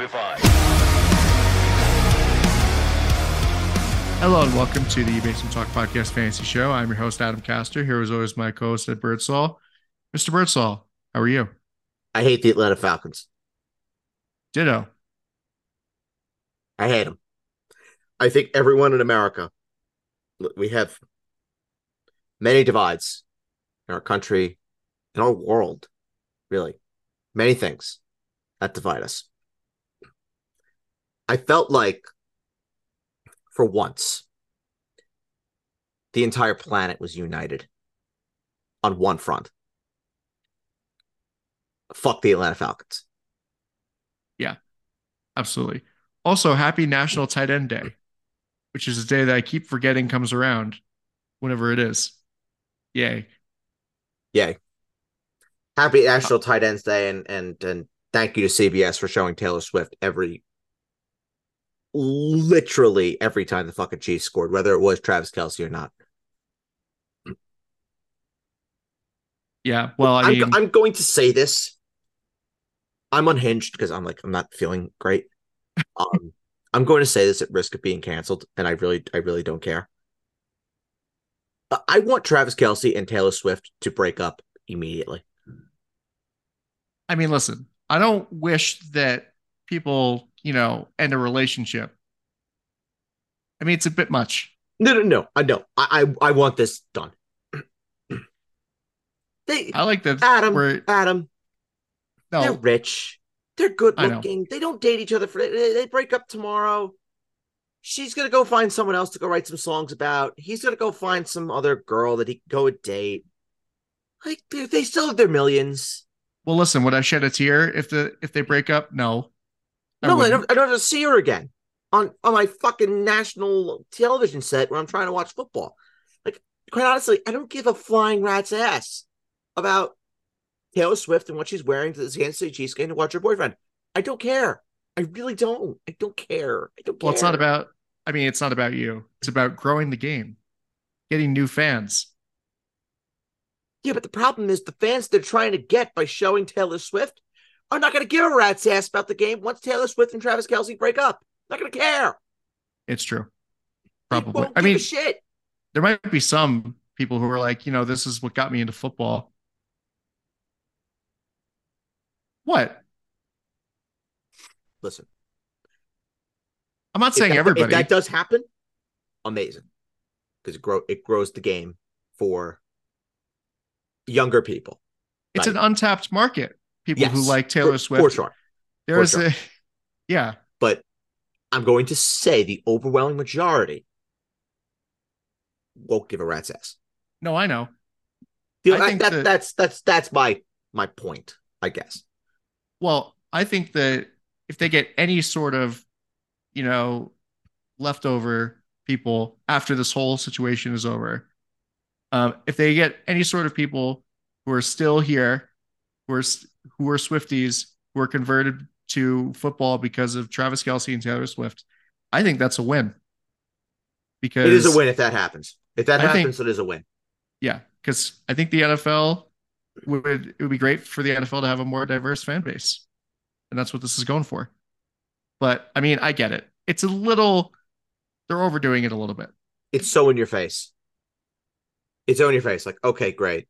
Zombify. Hello and welcome to the Basement Talk Podcast Fantasy Show. I'm your host, Adam Castor. Here as always, my co-host Ed Birdsall. Mr. Birdsall, how are you? I hate the Atlanta Falcons. Ditto. I hate them. I think everyone in America, we have many divides in our country, in our world, really. Many things that divide us. I felt like, for once, the entire planet was united on one front. Fuck the Atlanta Falcons. Yeah, absolutely. Also, happy National Tight End Day, which is a day that I keep forgetting comes around whenever it is. Yay. Yay. Happy uh, National Tight Ends Day and and and thank you to CBS for showing Taylor Swift every literally every time the fucking Chiefs scored, whether it was Travis Kelce or not. Yeah, well, I I'm, mean, I'm going to say this. I'm unhinged because I'm like I'm not feeling great. Um, I'm going to say this at risk of being canceled, and I really, I really don't care. I want Travis Kelce and Taylor Swift to break up immediately. I mean, listen, I don't wish that people, you know, end a relationship. I mean, it's a bit much. No, no, no. I know. I, I, I want this done. they, I like that. Adam, we're- Adam, they're rich. They're good looking. They don't date each other for they, they break up tomorrow. She's gonna go find someone else to go write some songs about. He's gonna go find some other girl that he can go date. Like they, they still have their millions. well, listen, would I shed a tear if the if they break up? No. I no, I don't, I don't have to see her again on on my fucking national television set when I'm trying to watch football. Like, quite honestly, I don't give a flying rat's ass about Taylor Swift and what she's wearing to the Kansas City Chiefs game to watch her boyfriend. I don't care. I really don't. I don't care. I don't care. Well, it's not about. I mean, it's not about you. It's about growing the game, getting new fans. Yeah, but the problem is the fans they're trying to get by showing Taylor Swift are not going to give a rat's ass about the game once Taylor Swift and Travis Kelce break up. I'm Not going to care. It's true. Probably. I mean, shit. there might be some people who are like, you know, this is what got me into football. What? Listen, I'm not saying that- everybody. If that does happen, amazing, because it grow it grows the game for younger people. it's like- an untapped market. People who like Taylor for, Swift. for sure. There is sure. a, yeah. But I'm going to say the overwhelming majority won't give a rat's ass. No, I know. You I know, think that, that- that's that's that's my my point, I guess. Well, I think that if they get any sort of, you know, leftover people after this whole situation is over, um, if they get any sort of people who are still here, who are who are Swifties, who are converted to football because of Travis Kelce and Taylor Swift, I think that's a win. Because It is a win if that happens. If that I think- happens, it is a win. Yeah, because I think the NFL would it would be great for the NFL to have a more diverse fan base, and that's what this is going for. But I mean, I get it. It's a little they're overdoing it a little bit. It's so in your face. It's so in your face. Like, okay, great.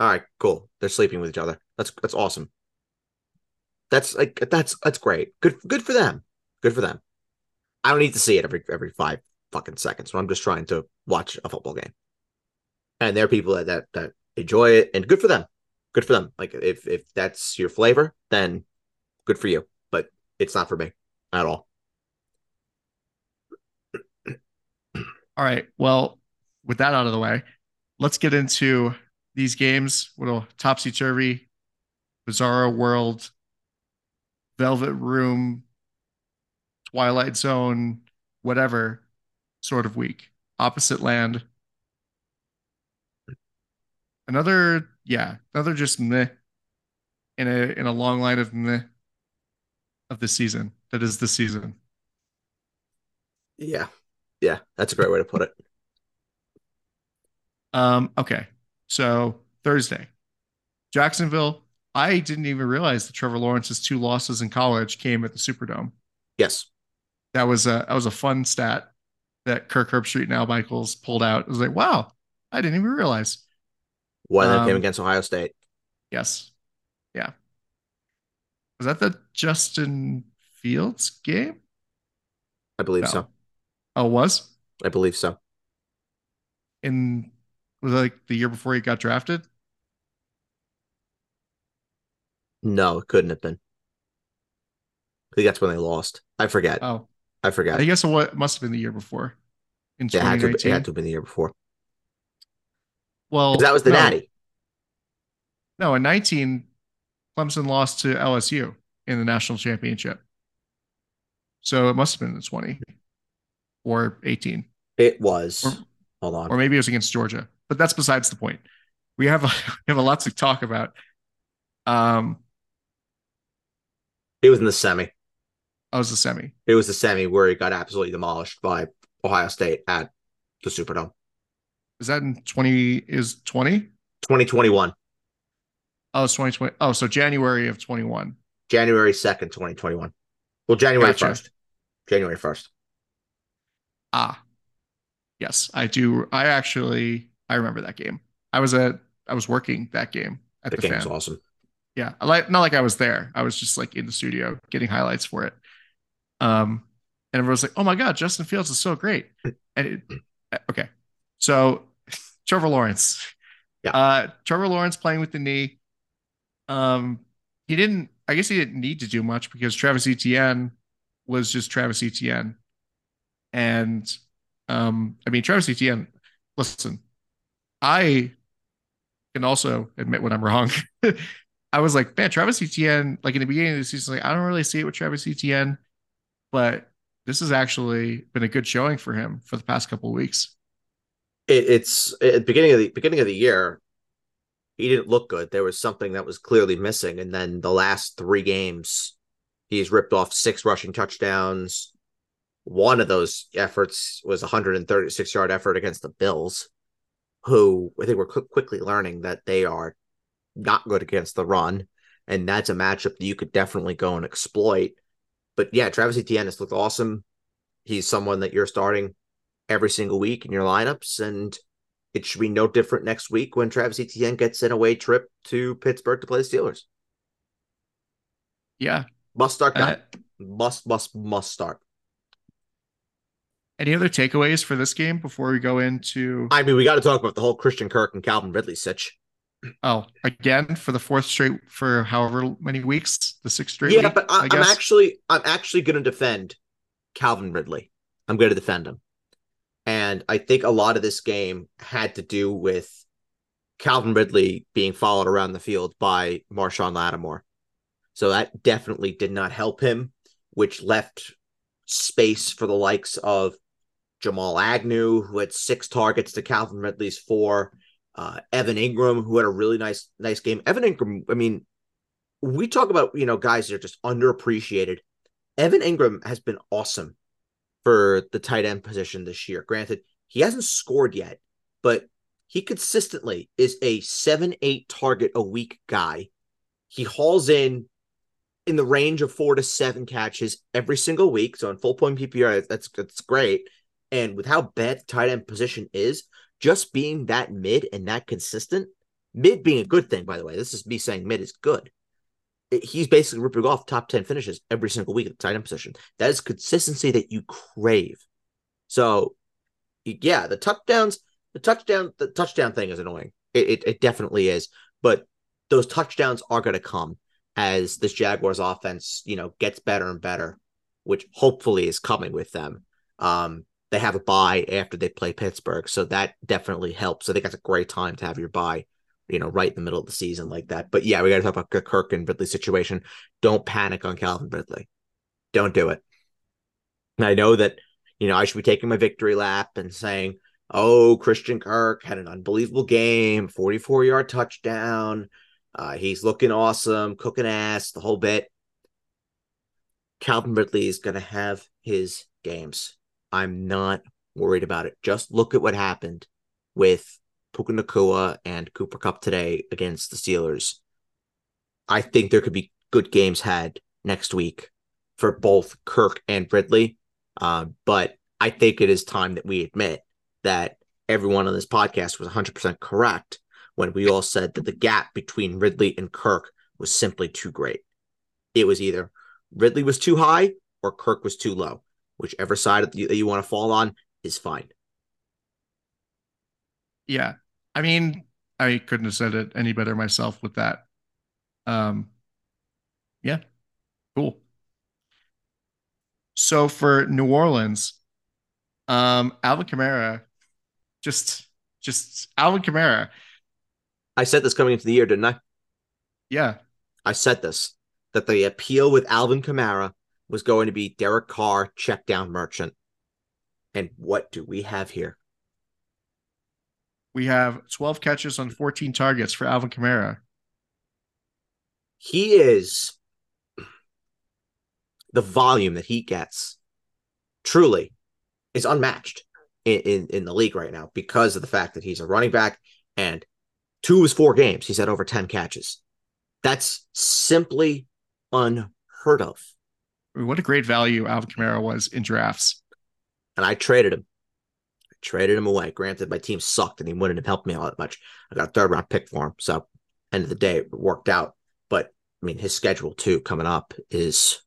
All right, cool. They're sleeping with each other. That's that's awesome. That's like that's that's great. Good good for them. Good for them. I don't need to see it every every five fucking seconds when I'm just trying to watch a football game. And there are people that that, that enjoy it, and good for them. Good for them. Like if if that's your flavor, then good for you. But it's not for me at all. All right. Well, with that out of the way, let's get into these games. Little topsy turvy, bizarro world, velvet room, twilight zone, whatever sort of week. Opposite land. Another, yeah, another just meh in a in a long line of meh of the season. That is the season. Yeah. Yeah. That's a great way to put it. Um, okay. So Thursday, Jacksonville I didn't even realize that Trevor Lawrence's two losses in college came at the Superdome. Yes. That was a that was a fun stat that Kirk Herbstreit and Al Michaels pulled out. It was like, wow, I didn't even realize. One of them Um, came against Ohio State. Yes. Yeah. Was that the Justin Fields game? I believe No. so. Oh, it was? I believe so. In was it like the year before he got drafted? No, it couldn't have been. I think that's when they lost. I forget. Oh, I forget. I guess what must have been the year before. In it, had to, it had to have been the year before. Well, that was the no, Natty. No, in 19, Clemson lost to LSU in the national championship. So it must have been the 20 or 18, It was. Or- Hold on. or maybe it was against Georgia. But that's besides the point. We have a, we have a lot to talk about. Um, it was in the semi. I was the semi. It was the semi where he got absolutely demolished by Ohio State at the Superdome. Is that in 20? Is 20? 2021, Oh, it's 2020. Oh, so January of 21. January 2nd, 2021. Well, January Gotcha. 1st. January 1st. Ah, yes, I do. I actually I remember that game. I was at I was working that game at The the game fan. was awesome. Yeah, like not like I was there. I was just like in the studio getting highlights for it. Um, and everyone's like, "Oh my god, Justin Fields is so great." And it, uh, okay, so Trevor Lawrence, Yeah. uh, Trevor Lawrence playing with the knee. Um, he didn't. I guess he didn't need to do much because Travis Etienne was just Travis Etienne, and um, I mean Travis Etienne. Listen, I can also admit when I'm wrong. I was like, man, Travis Etienne, like in the beginning of the season, like I don't really see it with Travis Etienne, but this has actually been a good showing for him for the past couple of weeks. It, it's at the beginning of the beginning of the year. He didn't look good. There was something that was clearly missing, and then the last three games, he's ripped off six rushing touchdowns. One of those efforts was a 136 yard effort against the Bills, who I think we're quickly learning that they are not good against the run, and that's a matchup that you could definitely go and exploit. But yeah, Travis Etienne has looked awesome. He's someone that you're starting every single week in your lineups, and it should be no different next week when Travis Etienne gets an away trip to Pittsburgh to play the Steelers. Yeah. Must start guy. Uh, must, must, must start. any other takeaways for this game before we go into I mean, we got to talk about the whole Christian Kirk and Calvin Ridley sitch. Oh again for the fourth straight for however many weeks the sixth straight Yeah, week, but I, I'm actually, I'm actually going to defend Calvin Ridley. I'm going to defend him, and I think a lot of this game had to do with Calvin Ridley being followed around the field by Marshon Lattimore. So that definitely did not help him, which left space for the likes of Jamal Agnew, who had six targets to Calvin Ridley's four. Uh, Evan Engram, who had a really nice, nice game. Evan Engram, I mean, we talk about you know guys that are just underappreciated. Evan Engram has been awesome for the tight end position this year. Granted, he hasn't scored yet, but he consistently is a seven, eight target a week guy. He hauls in in the range of four to seven catches every single week. So in full point PPR, that's that's great. And with how bad the tight end position is, just being that mid and that consistent, mid being a good thing, by the way. This is me saying mid is good. It- he's basically ripping off top 10 finishes every single week at the tight end position. That is consistency that you crave. So yeah, the touchdowns, the touchdown, the touchdown thing is annoying. It it, it definitely is. But those touchdowns are going to come as this Jaguars offense, you know, gets better and better, which hopefully is coming with them. Um, they have a bye after they play Pittsburgh, so that definitely helps. I think that's a great time to have your bye, you know, right in the middle of the season like that. But yeah, we got to talk about Kirk and Ridley situation. Don't panic on Calvin Ridley. Don't do it. And I know that, you know, I should be taking my victory lap and saying, oh, Christian Kirk had an unbelievable game, 44 yard touchdown. Uh, he's looking awesome, cooking ass, the whole bit. Calvin Ridley is going to have his games. I'm not worried about it. Just look at what happened with Puka Nacua and Cooper Kupp today against the Steelers. I think there could be good games had next week for both Kirk and Ridley. Uh, but I think it is time that we admit that everyone on this podcast was 100% correct when we all said that the gap between Ridley and Kirk was simply too great. It was either Ridley was too high or Kirk was too low. Whichever side that you, that you want to fall on is fine. Yeah. I mean, I couldn't have said it any better myself with that. Um, yeah, cool. So for New Orleans, um, Alvin Kamara, just just Alvin Kamara. I said this coming into the year, didn't I? Yeah. I said this that the appeal with Alvin Kamara was going to be Derek Carr, check down merchant. And what do we have here? We have 12 catches on 14 targets for Alvin Kamara. He is the volume that he gets truly is unmatched in, in, in the league right now because of the fact that he's a running back and two of his four games, he's had over 10 catches. That's simply unheard of. What a great value Alvin Kamara was in drafts. And I traded him. I traded him away. Granted, my team sucked and he wouldn't have helped me all that much. I got a third round pick for him. So end of the day, it worked out. But I mean, his schedule too coming up is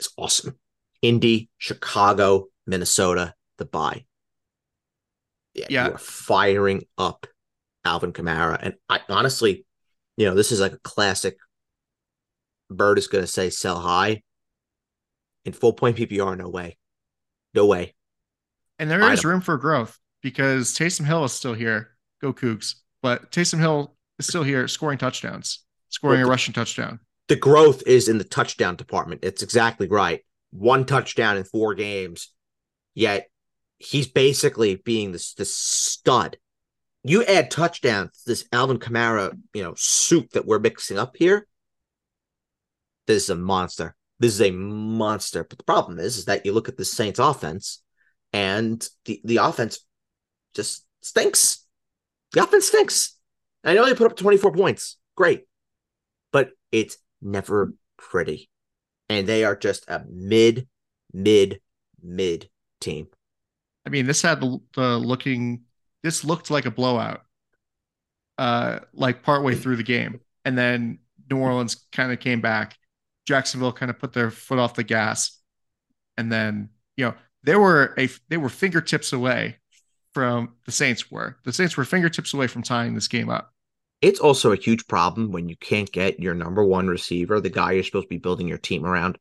is awesome. Indy, Chicago, Minnesota, the bye. Yeah, Yeah. you are firing up Alvin Kamara. And I honestly, you know, this is like a classic. Bird is going to say sell high. In full point PPR, no way. No way. And there is room for growth because Taysom Hill is still here. Go Cougs. But Taysom Hill is still here scoring touchdowns, scoring Well, a rushing touchdown. The growth is in the touchdown department. It's exactly right. One touchdown in four games. Yet he's basically being this this stud. You add touchdowns to this Alvin Kamara, you know, soup that we're mixing up here. This is a monster. This is a monster. But the problem is, is that you look at the Saints offense and the, the offense just stinks. The offense stinks. I know they put up 24 points. Great. But it's never pretty. And they are just a mid, mid, mid team. I mean, this had the, the looking, this looked like a blowout, uh, like partway through the game. And then New Orleans kind of came back. Jacksonville kind of put their foot off the gas. And then, you know, they were a they were fingertips away from the Saints were. The Saints were fingertips away from tying this game up. It's also a huge problem when you can't get your number one receiver, the guy you're supposed to be building your team around,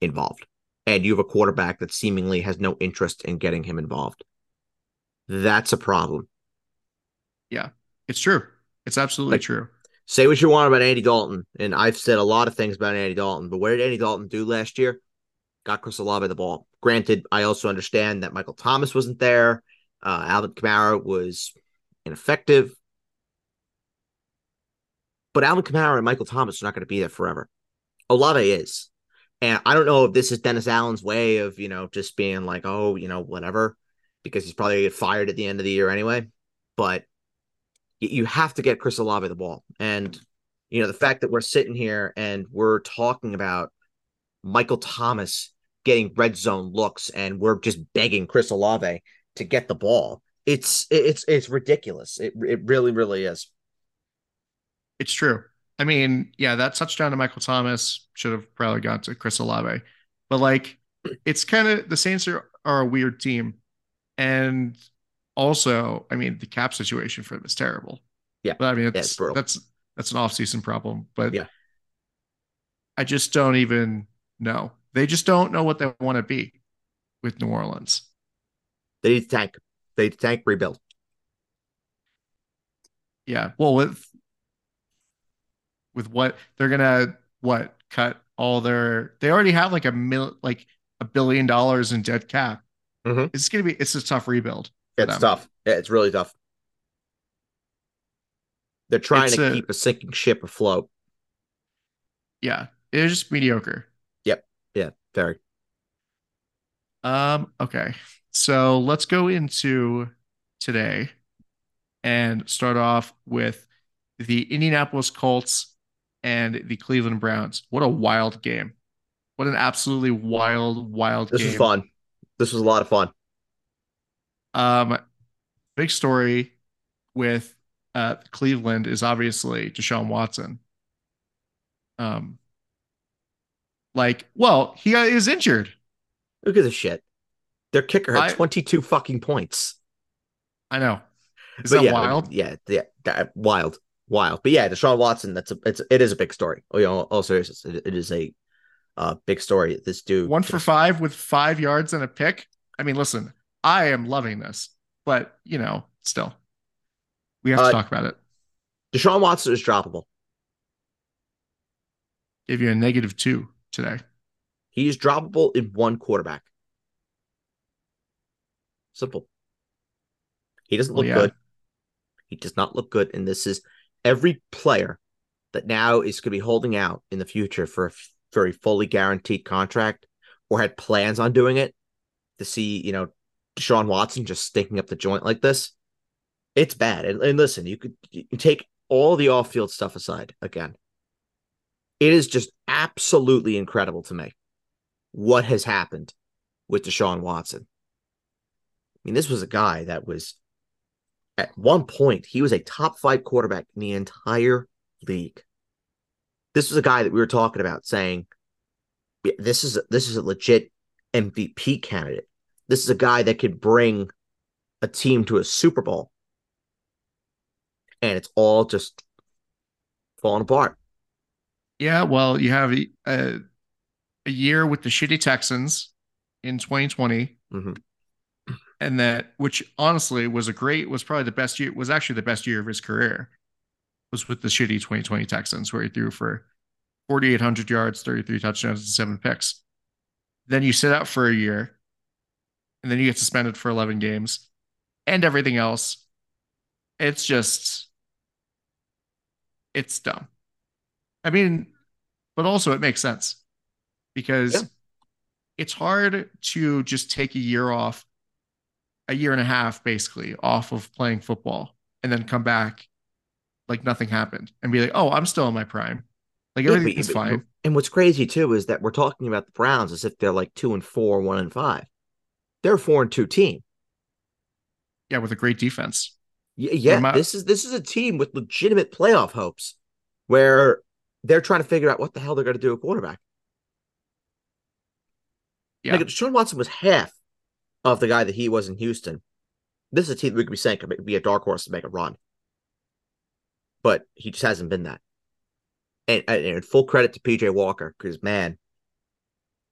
involved. And you have a quarterback that seemingly has no interest in getting him involved. That's a problem. Yeah, it's true. It's absolutely Like- true. Say what you want about Andy Dalton, and I've said a lot of things about Andy Dalton, but what did Andy Dalton do last year? Got Chris Olave the ball. Granted, I also understand that Michael Thomas wasn't there. Uh, Alvin Kamara was ineffective. But Alvin Kamara and Michael Thomas are not going to be there forever. Olave is. And I don't know if this is Dennis Allen's way of, you know, just being like, oh, you know, whatever, because he's probably going to get fired at the end of the year anyway. But you have to get Chris Olave the ball. And, you know, the fact that we're sitting here and we're talking about Michael Thomas getting red zone looks and we're just begging Chris Olave to get the ball. It's it's it's ridiculous. It it really really is. It's true. I mean, yeah, that touchdown to Michael Thomas should have probably gone to Chris Olave. But like it's kind of the Saints are, are a weird team. And also, I mean, the cap situation for them is terrible. Yeah. But I mean, it's it's, that's that's an off-season problem. But Yeah. I just don't even know. They just don't know what they want to be with New Orleans. They need to tank. They need to tank rebuild. Yeah. Well, with with what they're gonna what cut all their they already have like a mil like a billion dollars in dead cap. Mhm. It's gonna be it's a tough rebuild. It's them. tough. Yeah, it's really tough. They're trying It's to a- keep a sinking ship afloat. Yeah. It's just mediocre. Yep. Yeah, very. Um, okay. So let's go into today and start off with the Indianapolis Colts and the Cleveland Browns. What a wild game. What an absolutely wild, wild game. This game. was fun. This was a lot of fun. Um, big story with uh, Cleveland is obviously Deshaun Watson. Um, like, well, he is injured. Look at a shit? Their kicker had I- 22 fucking points. I know. Is But that yeah, wild? Yeah, yeah, that, wild, wild. But yeah, Deshaun Watson. That's a it's it is a big story. Oh, you know, all seriousness, it, it is a uh, big story. This dude, One for five with five yards and a pick. I mean, listen, I am loving this, but you know, still, we have to Uh, talk about it. Deshaun Watson is droppable. Give you a negative two today. He is droppable in one quarterback. Simple. He doesn't Well, look yeah. good. He does not look good. And this is every player that now is going to be holding out in the future for a very fully guaranteed contract or had plans on doing it to see, you know, Deshaun Watson just stinking up the joint like this. It's bad. And, and listen, you could you take all the off field stuff aside again. It is just absolutely incredible to me what has happened with Deshaun Watson. I mean, this was a guy that was at one point, he was a top five quarterback in the entire league. This was a guy that we were talking about saying, this is this is a legit MVP candidate. This is a guy that could bring a team to a Super Bowl. And it's all just falling apart. Yeah, well, you have a, a, year with the shitty Texans in 2020, Mhm. and that which honestly was a great was probably the best year was actually the best year of his career was with the shitty 2020 Texans where he threw for 4,800 yards, 33 touchdowns, and seven picks. Then you sit out for a year, and then you get suspended for 11 games, and everything else. It's just, it's dumb. I mean, but also it makes sense because Yeah. it's hard to just take a year off, a year and a half basically off of playing football and then come back like nothing happened and be like, oh, I'm still in my prime. Like Yeah, everything's but- fine. And what's crazy too is that we're talking about the Browns as if they're like two and four, one and five. They're a four and two team. Yeah, with a great defense. Y- Yeah, my- this is this is a team with legitimate playoff hopes, where they're trying to figure out what the hell they're going to do at quarterback. Yeah. Like Sean Watson was half of the guy that he was in Houston. This is a team that we could be saying could be a dark horse to make a run, but he just hasn't been that. And, and full credit to PJ Walker because man,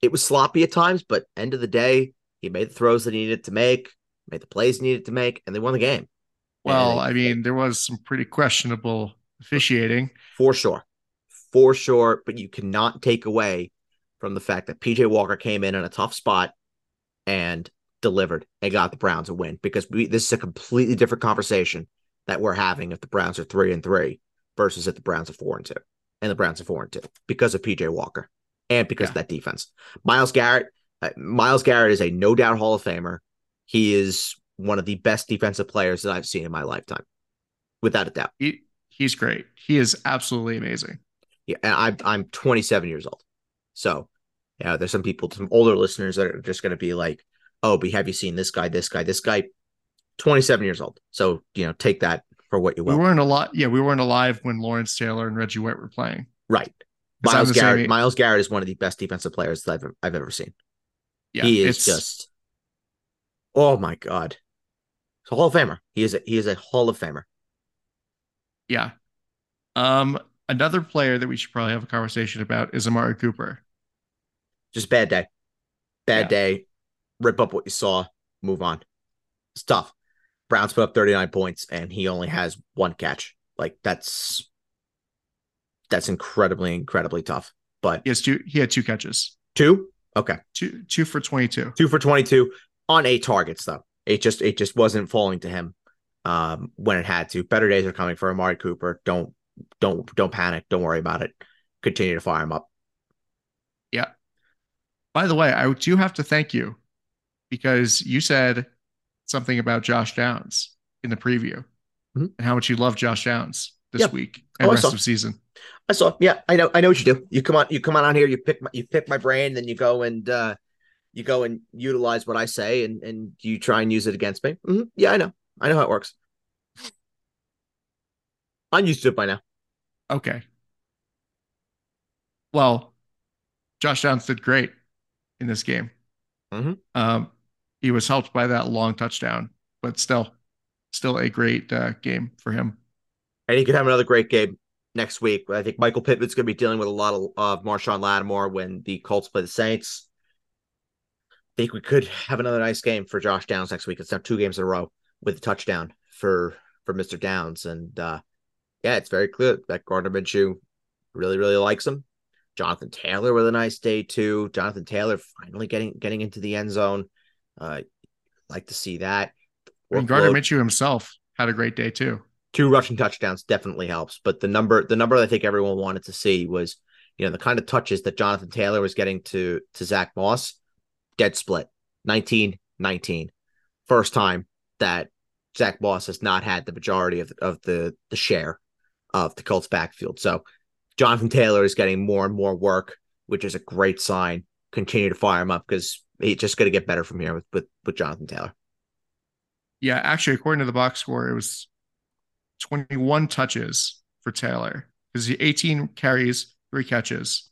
it was sloppy at times, but end of the day, he made the throws that he needed to make, made the plays he needed to make, and they won the game. Well, And- I mean, there was some pretty questionable officiating. for sure, for sure. But you cannot take away from the fact that PJ Walker came in in a tough spot and delivered and got the Browns a win because we, this is a completely different conversation that we're having if the Browns are three and three versus if the Browns are four and two, and the Browns are four and two because of PJ Walker and because of that defense. Myles Garrett, uh, Myles Garrett is a no doubt Hall of Famer. He is one of the best defensive players that I've seen in my lifetime, without a doubt. He, he's great. He is absolutely amazing. Yeah, and I'm I'm 27 years old. So, yeah, there's some people, some older listeners that are just going to be like, "Oh, but have you seen this guy? This guy? This guy?" 27 years old. So, you know, take that for what you will. We weren't a lot. Yeah, we weren't alive when Lawrence Taylor and Reggie White were playing. Right. Myles Garrett. Myles Garrett is one of the best defensive players that I've I've ever seen. Yeah, he is just. Oh my god, he's a Hall of Famer. He is a, he is a Hall of Famer. yeah. Um, another player that we should probably have a conversation about is Amari Cooper. Just bad day. Bad Yeah. day. Rip up what you saw. Move on. It's tough. Browns put up 39 points and he only has one catch. Like that's that's incredibly, incredibly tough. But He has two. He had two catches. two? Okay. Two two for twenty two. Two for 22 on eight targets, though. It just it just wasn't falling to him um when it had to. Better days are coming for Amari Cooper. Don't don't don't panic. Don't worry about it. Continue to fire him up. Yeah. By the way, I do have to thank you because you said something about Josh Downs in the preview Mhm. and how much you love Josh Downs. this Yeah. week and Oh, rest of season. I saw. Yeah, I know. I know what you do. You come on. You come on out here. You pick. My, you pick my brain. Then you go and uh, you go and utilize what I say, and and you try and use it against me. Mhm. Yeah, I know. I know how it works. I'm used to it by now. Okay. Well, Josh Downs did great in this game. Mhm. Um, he was helped by that long touchdown, but still, still a great uh, game for him. And he could have another great game next week. I think Michael Pittman's going to be dealing with a lot of, of Marshon Lattimore when the Colts play the Saints. I think we could have another nice game for Josh Downs next week. It's now two games in a row with a touchdown for for Mr. Downs, and uh, yeah, it's very clear that Gardner Minshew really really likes him. Jonathan Taylor with a nice day too. Jonathan Taylor finally getting getting into the end zone. Uh, like to see that. Mean, Gardner Minshew himself had a great day too. Two rushing touchdowns definitely helps. But the number, the number I think everyone wanted to see was, you know, the kind of touches that Jonathan Taylor was getting to to Zach Moss, dead split, 19 19. First time that Zach Moss has not had the majority of, of the the share of the Colts backfield. So Jonathan Taylor is getting more and more work, which is a great sign. Continue to fire him up because he's just going to get better from here with, with with Jonathan Taylor. Yeah, actually, according to the box score, it was 21 touches for Taylor because he 18 carries, three catches.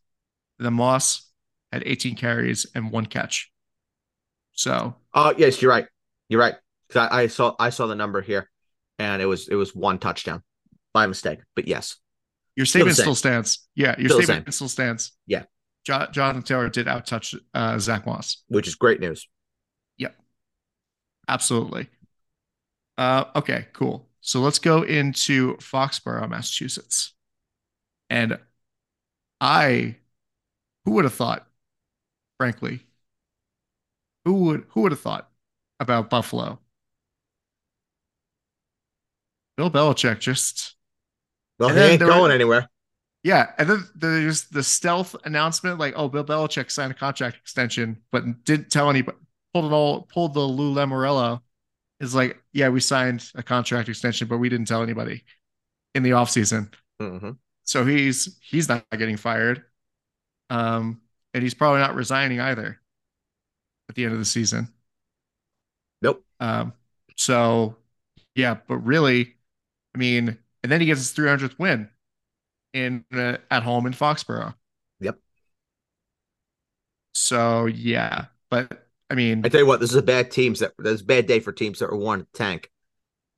The Moss had 18 carries and one catch. So Oh yes, you're right. You're right. Because I, I saw I saw the number here, and it was it was one touchdown by mistake. But yes, your Still statement same. still stands. Yeah, your Still statement still stands. Yeah. Jo- Jonathan Taylor did outtouch uh, Zach Moss. which is great news. Yep, absolutely. Uh, okay, cool. So let's go into Foxborough, Massachusetts. And I, who would have thought, frankly, who would who would have thought about Buffalo? Bill Belichick just Well, And he ain't there were- going anywhere. yeah, and then there's the stealth announcement like, oh, Bill Belichick signed a contract extension, but didn't tell anybody. Pulled it all, pulled the Lou Lamoriello. Is like, yeah, we signed a contract extension, but we didn't tell anybody in the offseason. hmm So he's he's not getting fired. Um, and he's probably not resigning either at the end of the season. Nope. Um, so yeah, but really, I mean, and then he gets his 300th win in uh, at home in Foxborough. Yep. So yeah, but I mean, I tell you what, this is a bad teams that this is a bad day for teams that were one tank.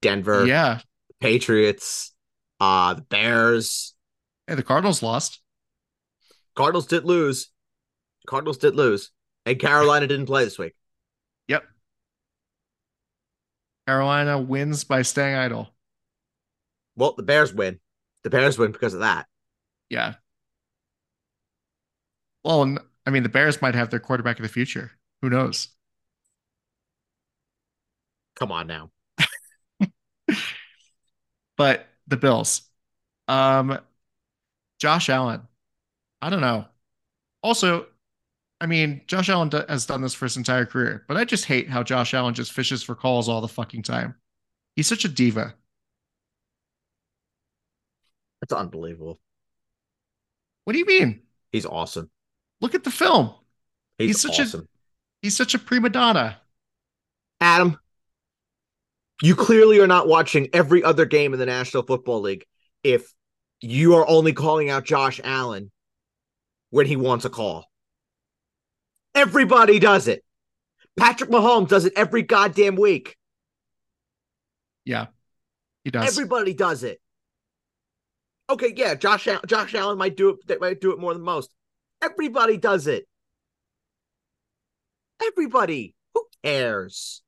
Denver, yeah, Patriots, uh, the Bears, and the Cardinals lost. Cardinals did lose. Cardinals did lose, and Carolina didn't play this week. Yep. Carolina wins by staying idle. Well, the Bears win. The Bears win because of that. Yeah. Well, I mean, the Bears might have their quarterback of the future. Who knows? Come on now. But the Bills, um, Josh Allen, I don't know. Also, I mean, Josh Allen has done this for his entire career, but I just hate how Josh Allen just fishes for calls all the fucking time. He's such a diva. That's unbelievable. What do you mean? He's awesome. Look at the film. He's, He's such a- awesome. He's such a prima donna. Adam, you clearly are not watching every other game in the National Football League if you are only calling out Josh Allen when he wants a call. Everybody does it. Patrick Mahomes does it every goddamn week. Yeah, he does. Everybody does it. Okay, yeah, Josh Josh Allen might do it. They might do it more than most. Everybody does it. Everybody. Who cares?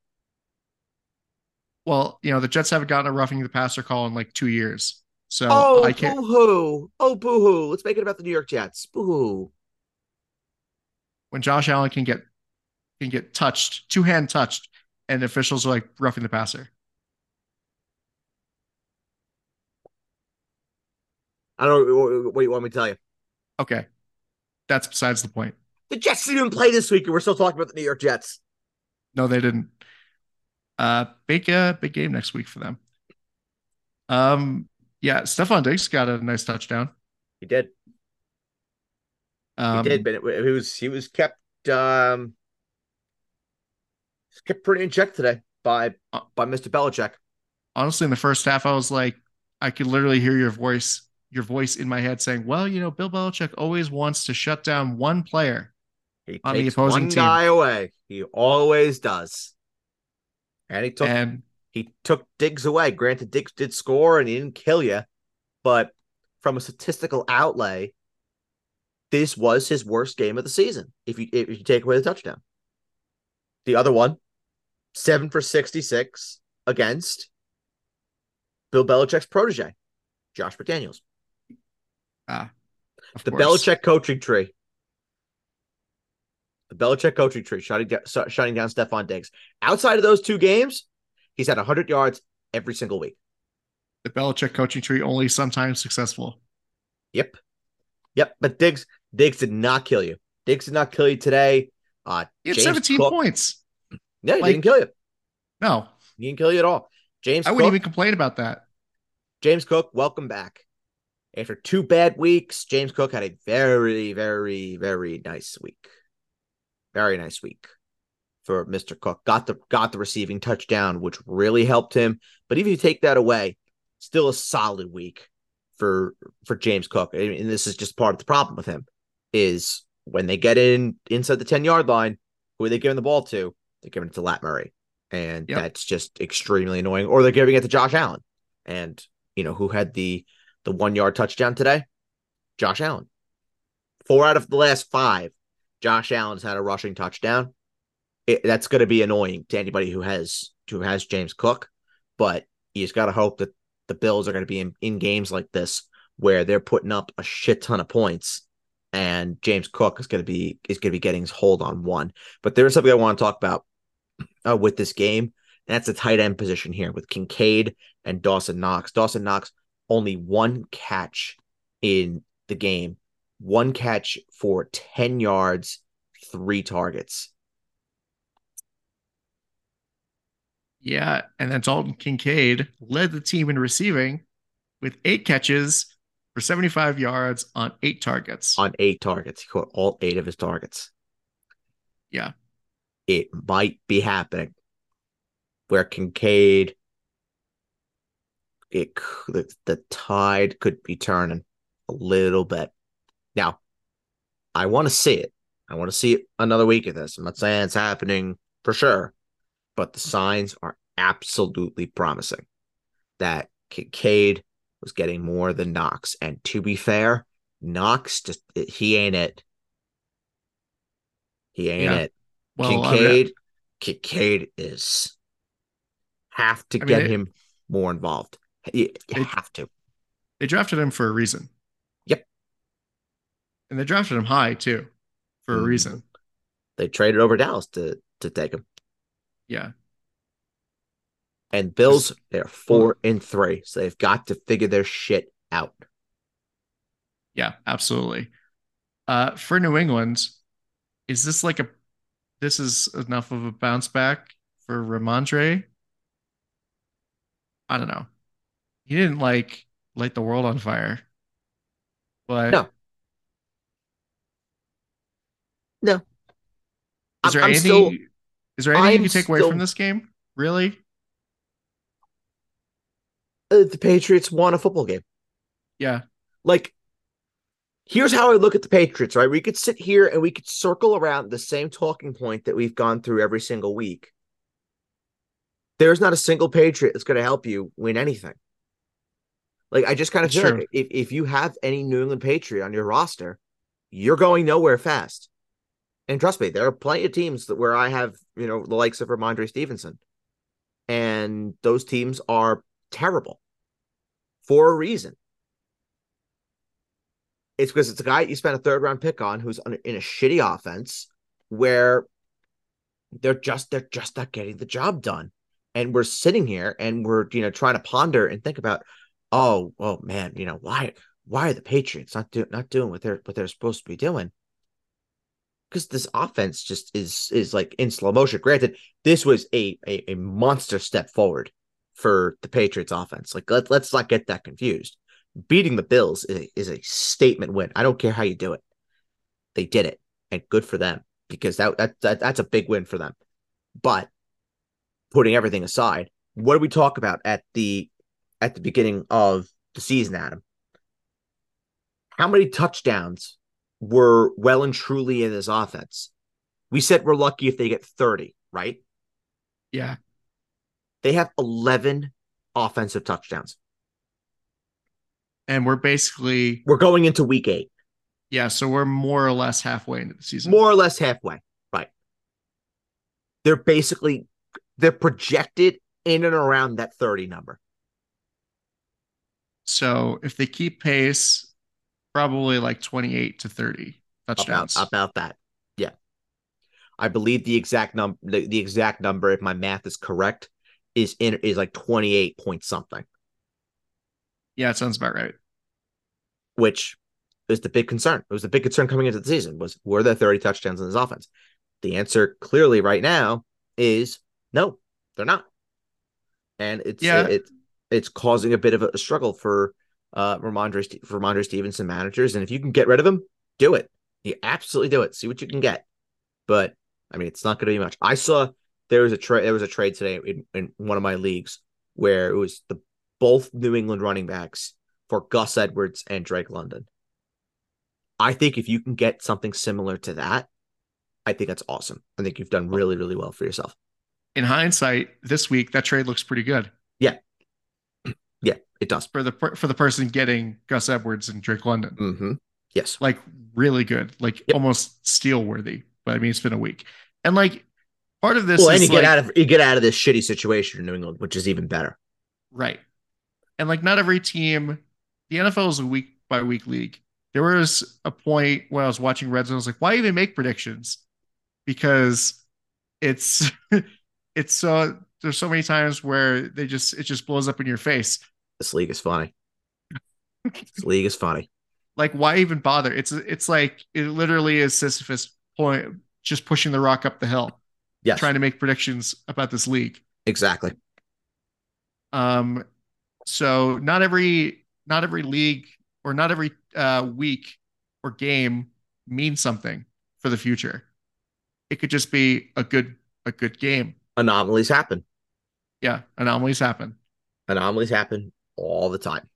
well, you know, the Jets haven't gotten a roughing the passer call in like two years. So Oh, I can't. boo hoo. Oh, boo hoo. Let's make it about the New York Jets. Boo hoo. when Josh Allen can get can get touched, two hand touched, and officials are like roughing the passer. I don't know what you want me to tell you. Okay, that's besides the point. The Jets didn't even play this week, and we're still talking about the New York Jets. No, they didn't. Uh, big uh, big game next week for them. Um, Yeah, Stefon Diggs got a nice touchdown. He did. Um, he did, but it, it was he was kept um kept pretty in check today by Uh, by Mr. Belichick. honestly, in the first half, I was like, I could literally hear your voice, your voice in my head saying, "Well, you know, Bill Belichick always wants to shut down one player." He On the takes opposing one team. guy away. He always does. And he took and he took Diggs away. Granted, Diggs did score and he didn't kill you, but from a statistical outlay, this was his worst game of the season. If you if you take away the touchdown, the other one, seven for sixty six against Bill Belichick's protege, Josh McDaniels. ah, The course. Belichick coaching tree. The Belichick coaching tree, shutting down, shutting down Stefon Diggs. Outside of those two games, he's had 100 yards every single week. the Belichick coaching tree only sometimes successful. Yep. Yep. But Diggs, Diggs did not kill you. Diggs did not kill you today. Uh, He had James 17 Cook- points. Yeah, he Like- didn't kill you. No, He didn't kill you at all. James I Cook, wouldn't even complain about that. James Cook, welcome back. After two bad weeks, James Cook had a very, very, very nice week. Very nice week for Mr. Cook. Got the got the receiving touchdown, which really helped him. But even if you take that away, still a solid week for for James Cook. And and this is just part of the problem with him is when they get in inside the 10 yard line, who are they giving the ball to? They're giving it to Lat Murray. And Yep. that's just extremely annoying. Or they're giving it to Josh Allen. And you know, who had the the one yard touchdown today? Josh Allen. Four out of the last five, Josh Allen's had a rushing touchdown. It, that's going to be annoying to anybody who has who has James Cook, but you just got to hope that the Bills are going to be in, in games like this where they're putting up a shit ton of points, and James Cook is going to be is going to be getting his hold on one. But there is something I want to talk about uh, with this game. And that's the tight end position here with Kincaid and Dawson Knox. Dawson Knox only one catch in the game, one catch for 10 yards, three targets. Yeah, and then Dalton Kincaid led the team in receiving with eight catches for 75 yards on eight targets. on eight targets. He caught all eight of his targets. Yeah. It might be happening where Kincaid, it the, the tide could be turning a little bit. Now, I want to see it. I want to see another week of this. I'm not saying it's happening for sure, but the signs are absolutely promising that Kincaid was getting more than Knox. And to be fair, Knox just he ain't it. He ain't Yeah. it. Well, mean, Kincaid, Kincaid is have to I mean, get it- him more involved. You, you It- have to. they drafted him for a reason. And they drafted him high too for a Mhm. reason. They traded over Dallas to to take him. Yeah. And Bills, they're four and three, so they've got to figure their shit out. Yeah, absolutely. Uh, for New England, is this like a this is enough of a bounce back for Rhamondre? I don't know. He didn't like light the world on fire. But No. No. is there I'm- anything still- is there anything you I'm can take away from this game? Really? Uh, the Patriots won a football game. Yeah. like here's how I look at the Patriots, right? We could sit here and we could circle around the same talking point that we've gone through every single week. There's not a single Patriot that's going to help you win anything. Like I just kind of feel like if, if you have any New England Patriot on your roster, you're going nowhere fast. And trust me, there are plenty of teams that where I have, you know, the likes of Rhamondre Stevenson. And those teams are terrible for a reason. It's because it's a guy you spent a third round pick on who's in a shitty offense where they're just they're just not getting the job done. And we're sitting here and we're you know trying to ponder and think about, oh, oh man, you know why why are the Patriots not doing not doing what they're what they're supposed to be doing? Because this offense just is is like in slow motion. Granted, this was a, a a monster step forward for the Patriots offense. Like let, let's not get that confused. Beating the Bills is a, is a statement win. I don't care how you do it. They did it, and good for them because that, that, that that's a big win for them. But putting everything aside, what did we talk about at the at the beginning of the season, Adam? How many touchdowns were well and truly in this offense? We said we're lucky if they get 30, right? Yeah. They have 11 offensive touchdowns. And we're basically We're going into week eight, yeah, so we're more or less halfway into the season. more or less halfway, right? They're basically they're projected in and around that 30 number. So if they keep pace, probably like 28 to 30 About, touchdowns. about that. Yeah. I believe the exact number the, the exact number, if my math is correct, is in is like 28 point something, Yeah, it sounds about right. which is the big concern. It was the big concern coming into the season was were there 30 touchdowns in this offense? The answer clearly right now is no, they're not. And it's Yeah. it, it's causing a bit of a struggle for uh Rhamondre Rhamondre Stevenson managers. And if you can get rid of him, do it. You absolutely do it. See what you can get. But I mean, it's not going to be much. I saw there was a trade. There was a trade today in, in one of my leagues where it was the both New England running backs for Gus Edwards and Drake London. I think if you can get something similar to that, I think that's awesome. I think you've done really, really well for yourself. In hindsight, this week that trade looks pretty good it does. for the for the person getting Gus Edwards and Drake London. Mm-hmm. Yes. Like really good, like Yep. almost steal worthy. But I mean, it's been a week, and like part of this Well, is and you like, get out of you get out of this shitty situation in New England, which is even better. Right. And like not every team, the NFL is a week by week league. There was a point when I was watching Red Zone, I was like, why even make predictions? Because it's it's so there's so many times where they just it just blows up in your face. This league is funny. this league is funny. Like, why even bother? It's it's like it literally is Sisyphus point just pushing the rock up the hill, Yes, trying to make predictions about this league. exactly. Um, so not every not every league or not every uh, week or game means something for the future. It could just be a good a good game. Anomalies happen. Yeah, anomalies happen, Anomalies happen all the time.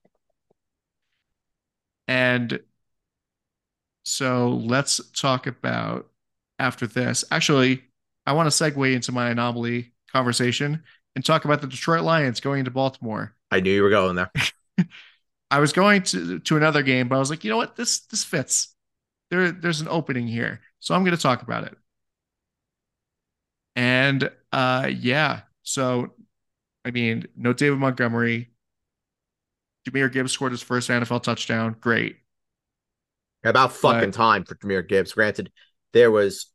and so let's talk about after this. Actually, I want to segue into my anomaly conversation and talk about the Detroit Lions going into Baltimore. I knew you were going there. I was going to to another game, but I was like, you know what, this this fits. There there's an opening here, so I'm going to talk about it. And uh, yeah, so I mean, no David Montgomery. Jahmyr Gibbs scored his first NFL touchdown. Great. About fucking But- time for Jahmyr Gibbs. Granted, there was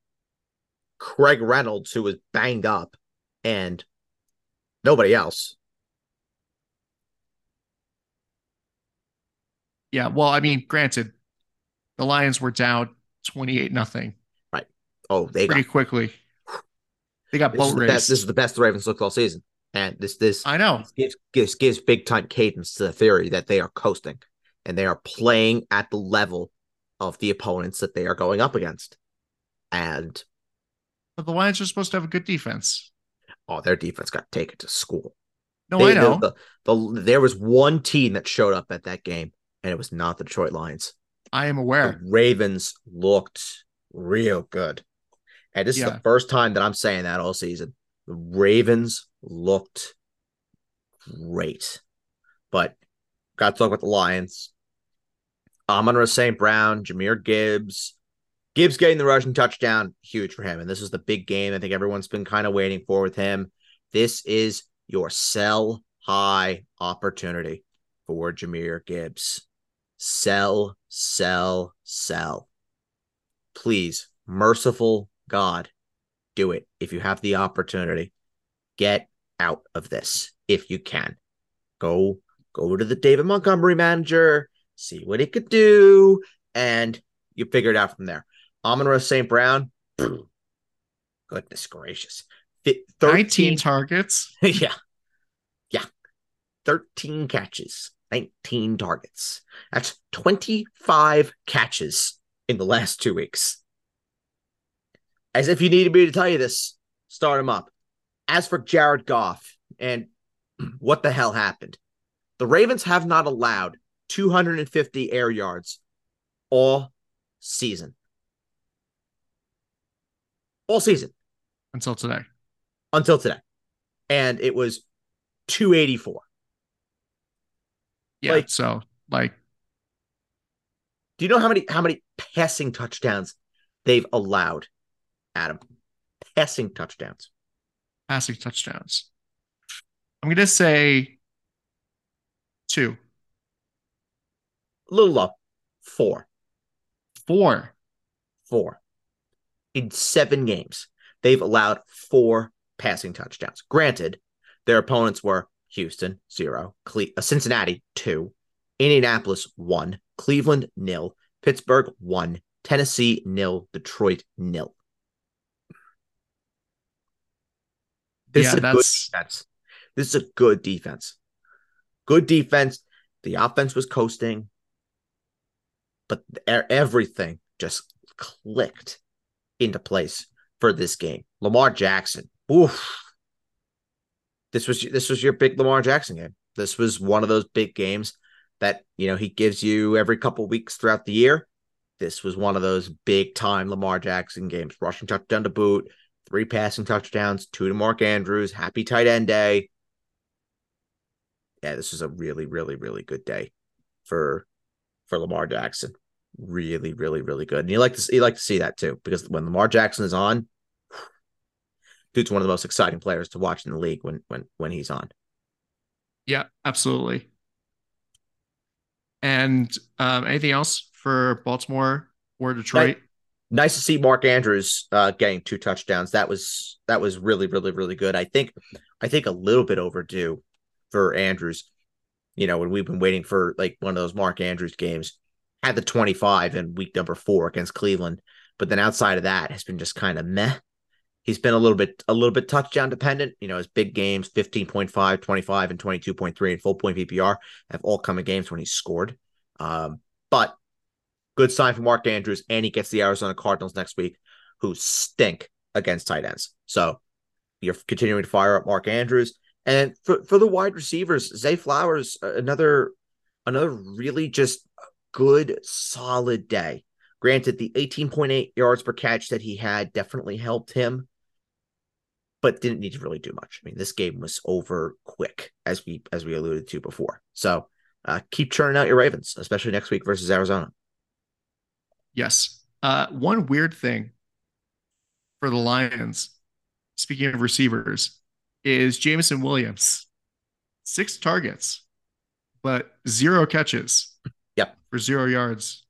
Craig Reynolds who was banged up and nobody else. Yeah, well, I mean, granted, the Lions were down 28 nothing Right. Oh, they got pretty quickly. They got boat the best, this is the best the Ravens looked all season. And this this I know. gives, gives gives big time cadence to the theory that they are coasting and they are playing at the level of the opponents that they are going up against. And But the Lions are supposed to have a good defense. oh, their defense got taken to school. No, They- I know. The, the, the- there was one team that showed up at that game, and it was not the Detroit Lions. I am The aware. Ravens looked real good. And this is the first time that I'm saying that all season. The Ravens looked great. But got to talk about the Lions. Amon St. Brown, Jahmyr Gibbs. Gibbs getting the rushing touchdown, huge for him. And this is the big game I think everyone's been kind of waiting for with him. This is your sell high opportunity for Jahmyr Gibbs. Sell, sell, sell. Please, merciful God, do it if you have the opportunity. Get out of this if you can. Go go to the David Montgomery manager, see what he could do, and you figure it out from there. Amon St. Brown, goodness gracious. 13, 19 targets. yeah. Yeah. 13 catches, 19 targets. That's 25 catches in the last two weeks. As if you needed me to tell you this, start him up. As for Jared Goff and what the hell happened, the Ravens have not allowed 250 air yards all season. All season. Until today. Until today. And it was 284. Yeah. Like, so like do you know how many how many passing touchdowns they've allowed, Adam? Passing touchdowns. Passing touchdowns. I'm gonna say two. A little up. Four. Four. Four. In seven games, they've allowed four passing touchdowns. Granted, their opponents were Houston, zero, Cle- uh, Cincinnati, two, Indianapolis, one, Cleveland, nil, Pittsburgh, one, Tennessee, nil, Detroit, nil. This yeah, is a that's... good defense. This is a good defense. Good defense. The offense was coasting, but everything just clicked into place for this game. Lamar Jackson, oof. This was this was your big Lamar Jackson game. This was one of those big games that you know he gives you every couple weeks throughout the year. This was one of those big time Lamar Jackson games. Rushing touchdown to boot, three passing touchdowns, two to Mark Andrews. Happy tight end day. Yeah, this was a really, really, really good day for for Lamar Jackson. Really, really, really good. And you like to you like to see that too, because when Lamar Jackson is on, dude's one of the most exciting players to watch in the league when when when he's on. Yeah, absolutely. And um, anything else for Baltimore or Detroit? Nice to see Mark Andrews uh, getting two touchdowns. That was that was really really really good. I think I think a little bit overdue for Andrews. You know, when we've been waiting for like one of those Mark Andrews games, had the 25 in week number four against Cleveland, but then outside of that has been just kind of meh he's been a little bit a little bit touchdown dependent. You know, his big games 15.5, 25, and 22.3 in full point PPR have all come in games when he's scored. Um, but good sign for Mark Andrews, and he gets the Arizona Cardinals next week, who stink against tight ends. So you're continuing to fire up Mark Andrews. And for, for the wide receivers, Zay Flowers, another another really just good, solid day. Granted, the 18.8 yards per catch that he had definitely helped him but didn't need to really do much. I mean, this game was over quick, as we as we alluded to before. So uh, keep churning out your Ravens, especially next week versus Arizona. Yes. Uh, one weird thing for the Lions, speaking of receivers, is Jameson Williams. Six targets, but zero catches. Yep. For zero yards.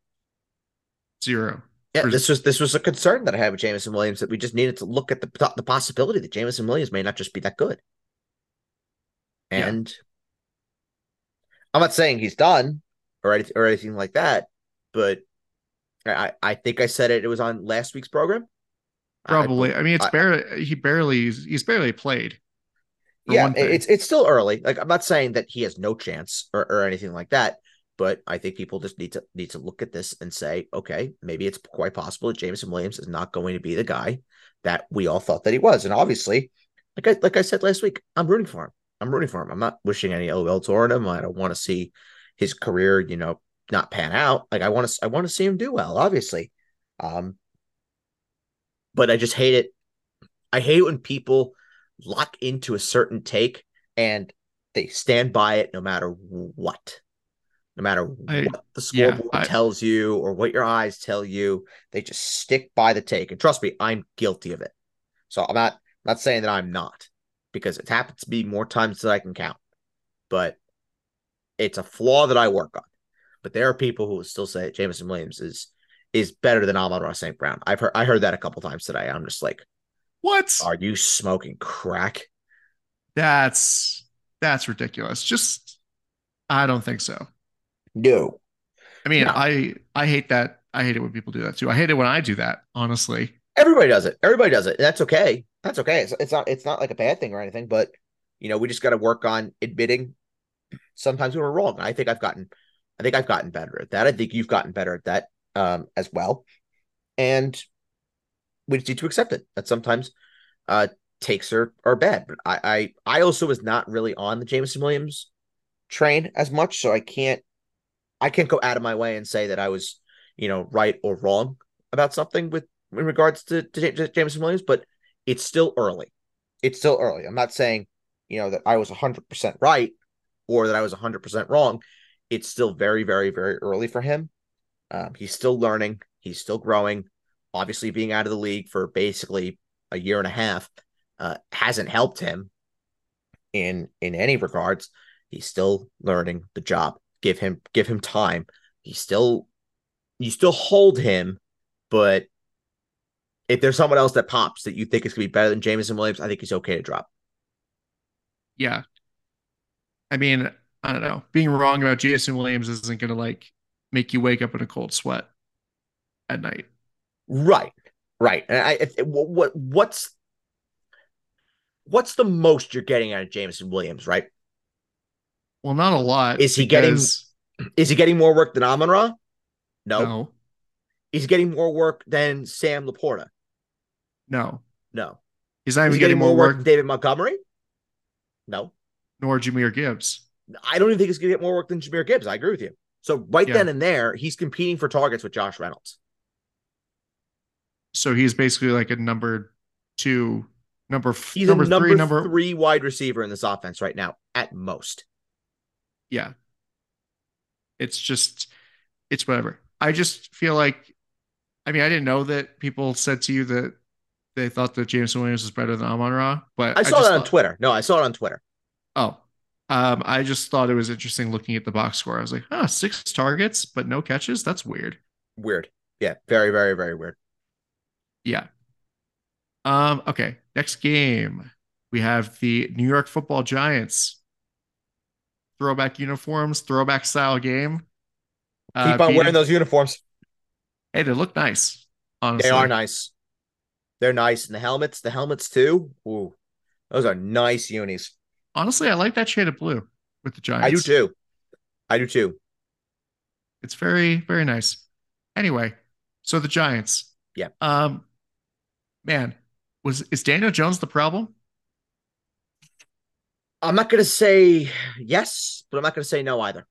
Zero. Yeah, this was this was a concern that I had with Jameson Williams that we just needed to look at the the possibility that Jameson Williams may not just be that good. And yeah. I'm not saying he's done or anything or anything like that, but I I think I said it. It was on last week's program. Probably. I, I mean, it's I, barely he barely he's barely played. Yeah, it's it's still early. Like I'm not saying that he has no chance or, or anything like that. But I think people just need to need to look at this and say, okay, maybe it's quite possible that Jameson Williams is not going to be the guy that we all thought that he was. And obviously, like I like I said last week, I'm rooting for him. I'm rooting for him. I'm not wishing any ill will toward him. I don't want to see his career, you know, not pan out. Like I want to I want to see him do well, obviously. Um, but I just hate it. I hate when people lock into a certain take and they stand by it no matter what no matter I, what the scoreboard yeah, I, tells you or what your eyes tell you they just stick by the take and trust me i'm guilty of it so i'm not not saying that i'm not because it happens to be more times than i can count but it's a flaw that i work on but there are people who still say Jameson Williams is is better than Amon-Ra St. Brown. I've heard I heard that a couple times today. I'm just like, what? Are you smoking crack? That's that's ridiculous. Just I don't think so. No. I mean, no. I I hate that. I hate it when people do that too. I hate it when I do that. Honestly, everybody does it. Everybody does it. That's okay. That's okay. It's, it's not. It's not like a bad thing or anything. But you know, we just got to work on admitting sometimes we were wrong. I think I've gotten, I think I've gotten better at that. I think you've gotten better at that um, as well, and we just need to accept it. That sometimes uh, takes are are bad. But I, I I also was not really on the Jameson Williams train as much, so I can't I can't go out of my way and say that I was you know right or wrong about something with in regards to, to Jameson Williams, but it's still early. It's still early. I'm not saying you know that I was 100% right or that I was 100% wrong. It's still very, very, very early for him. Um, he's still learning. He's still growing. Obviously, being out of the league for basically a year and a half uh, hasn't helped him in in any regards. He's still learning the job. Give him give him time. He's still you still hold him, but if there's someone else that pops that you think is gonna be better than Jameson Williams, I think he's okay to drop. Yeah. I mean, I don't know. Being wrong about Jason Williams isn't gonna like make you wake up in a cold sweat at night. Right. Right. And I if, what what's what's the most you're getting out of Jameson Williams, right? Well, not a lot. Is he because... getting is he getting more work than Amon Ra? No. no. Is he getting more work than Sam LaPorta? No. No. He's not even getting, getting, more work, work than David Montgomery? No. Nor Jahmyr Gibbs. I don't even think he's gonna get more work than Jahmyr Gibbs. I agree with you. So right yeah. then and there, he's competing for targets with Josh Reynolds. So he's basically like a number two Number he's number, a number three, number three wide receiver in this offense right now, at most. Yeah. It's just it's whatever. I just feel like I mean, I didn't know that people said to you that they thought that Jameson Williams was better than Amon Ra, but I saw I that on thought, Twitter. No, I saw it on Twitter. Oh. Um, I just thought it was interesting looking at the box score. I was like, huh, six targets, but no catches. That's weird. Weird. Yeah. Very, very, very weird. Yeah. Um, okay. Next game, we have the New York Football Giants. Throwback uniforms, throwback style game. Uh, Keep on wearing those uniforms. Hey, they look nice. Honestly. They are nice. They're nice. And the helmets, the helmets too. Ooh, those are nice unis. Honestly, I like that shade of blue with the Giants. I do too. I do too. It's very, very nice. Anyway, so the Giants. Yeah. Um, man, was is Daniel Jones the problem? I'm not going to say yes, but I'm not going to say no either.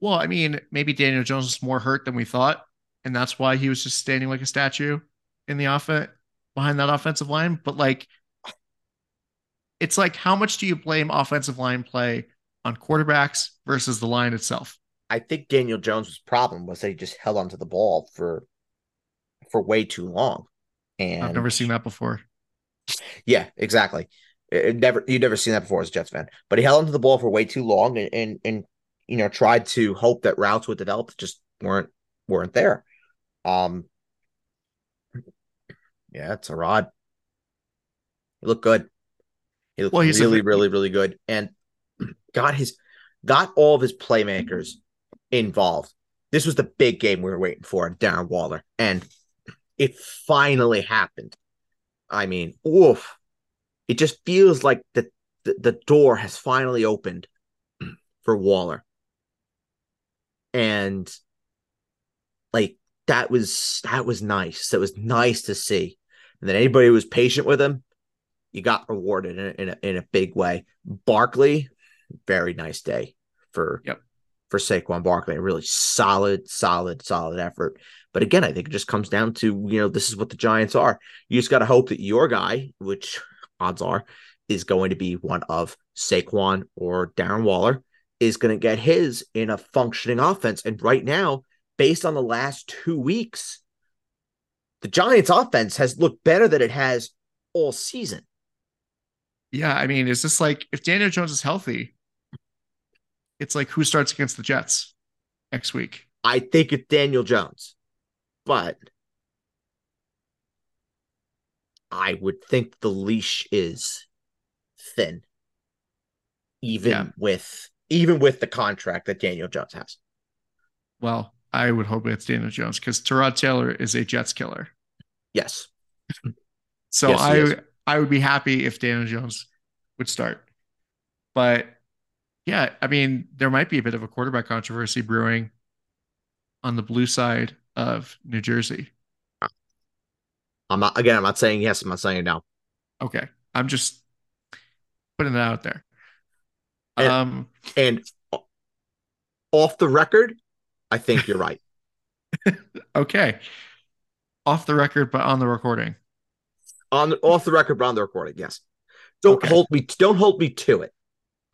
Well, I mean, maybe Daniel Jones was more hurt than we thought, and that's why he was just standing like a statue in the offense behind that offensive line. But like, it's like, how much do you blame offensive line play on quarterbacks versus the line itself? I think Daniel Jones' problem was that he just held onto the ball for for way too long. And I've never seen that before. Yeah, exactly. It never you've never seen that before as a Jets fan. But he held onto the ball for way too long and, and and you know tried to hope that routes would develop that just weren't weren't there. Um yeah, it's a rod. He looked good. He looked well, he's really, a, really, really good. And got his got all of his playmakers involved. This was the big game we were waiting for, Darren Waller. And it finally happened. I mean, oof. It just feels like the, the, the door has finally opened for Waller. And like that was that was nice. That was nice to see. And then anybody who was patient with him, you got rewarded in a, in a, in a big way. Barkley, very nice day for yep. for Saquon Barkley. A really solid, solid, solid effort. But again, I think it just comes down to, you know, this is what the Giants are. You just got to hope that your guy, which odds are, is going to be one of Saquon or Darren Waller, is going to get his in a functioning offense. And right now, based on the last two weeks, the Giants offense has looked better than it has all season. Yeah, I mean, is this like if Daniel Jones is healthy, it's like who starts against the Jets next week? I think it's Daniel Jones but I would think the leash is thin, even yeah. with even with the contract that Daniel Jones has. Well, I would hope it's Daniel Jones because Tyrod Taylor is a Jets killer. Yes. so yes, I I would be happy if Daniel Jones would start, but Yeah, I mean, there might be a bit of a quarterback controversy brewing on the blue side of New Jersey. I'm not again. I'm not saying yes. I'm not saying no. Okay, I'm just putting it out there. And, um, and off the record, I think you're right. okay, off the record, but on the recording. On off the record, but on the recording, yes. Don't Okay. hold me. Don't hold me to it.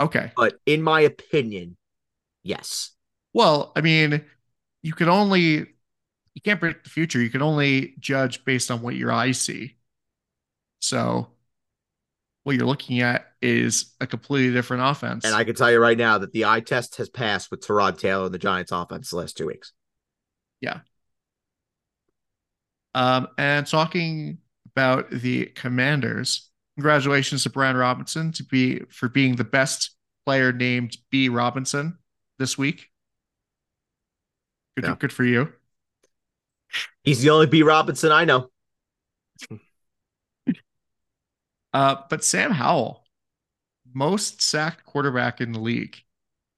Okay. But in my opinion, yes. Well, I mean, you can only you can't predict the future. You can only judge based on what your eyes see. So what you're looking at is a completely different offense. And I can tell you right now that the eye test has passed with Tyrod Taylor and the Giants offense the last two weeks. Yeah. Um, and talking about the Commanders, congratulations to Brian Robinson to be for being the best player named B Robinson this week. Good, Yeah. good for you. He's the only B Robinson I know. Uh, but Sam Howell, most sacked quarterback in the league.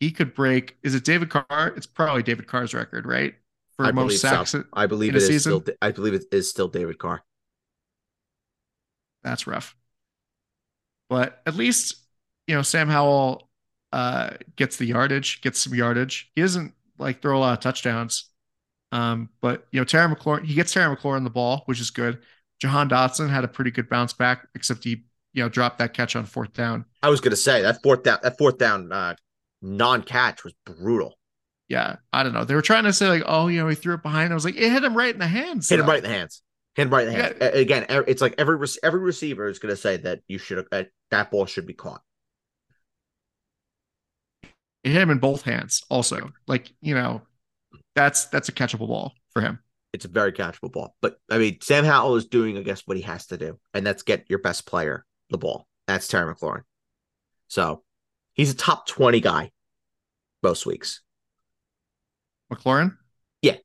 He could break. Is it David Carr? It's probably David Carr's record, right? For I most so. sacks. I believe in it a is season? still. I believe it is still David Carr. That's rough. But at least, you know, Sam Howell uh, gets the yardage, gets some yardage. He doesn't like throw a lot of touchdowns. Um, but you know, Terry McLaurin, he gets Terry McLaurin the ball, which is good. Jahan Dotson had a pretty good bounce back, except he, you know, dropped that catch on fourth down. I was gonna say that fourth down. That fourth down uh, non-catch was brutal. Yeah, I don't know. They were trying to say like, oh, you know, he threw it behind. I was like, it hit him right in the hands. Hit him right in the hands. Him right in the hands. Yeah. Again, it's like every every receiver is gonna say that you should uh, that ball should be caught. Hit him in both hands. Also, like you know, that's that's a catchable ball for him. It's a very catchable ball. But I mean, Sam Howell is doing, I guess, what he has to do, and that's get your best player the ball. That's Terry McLaurin. So he's a top twenty guy most weeks. McLaurin. Yeah.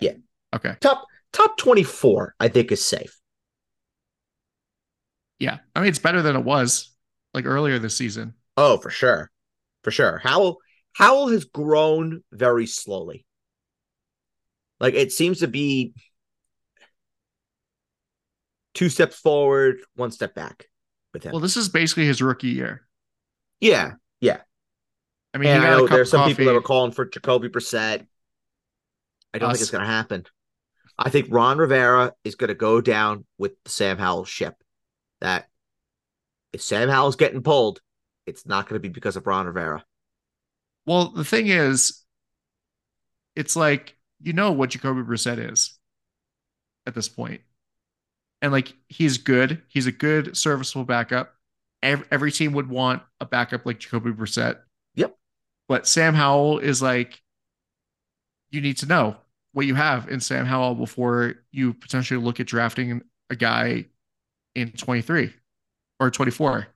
Yeah. Okay. Top top twenty four, I think, is safe. Yeah. I mean, it's better than it was like earlier this season. Oh, for sure. For sure. Howell Howell has grown very slowly. Like it seems to be two steps forward, one step back with him. Well, this is basically his rookie year. yeah. Yeah. I mean, I know there's some coffee. people that are calling for Jacoby Brissett. I don't think it's going to happen. I think Ron Rivera is going to go down with the Sam Howell ship. That if Sam Howell's getting pulled, it's not going to be because of Ron Rivera. Well, the thing is, it's like you know what Jacoby Brissett is at this point, and like he's good. He's a good, serviceable backup. Every, every team would want a backup like Jacoby Brissett. Yep. But Sam Howell is like, you need to know what you have in Sam Howell before you potentially look at drafting a guy in 23 or 24.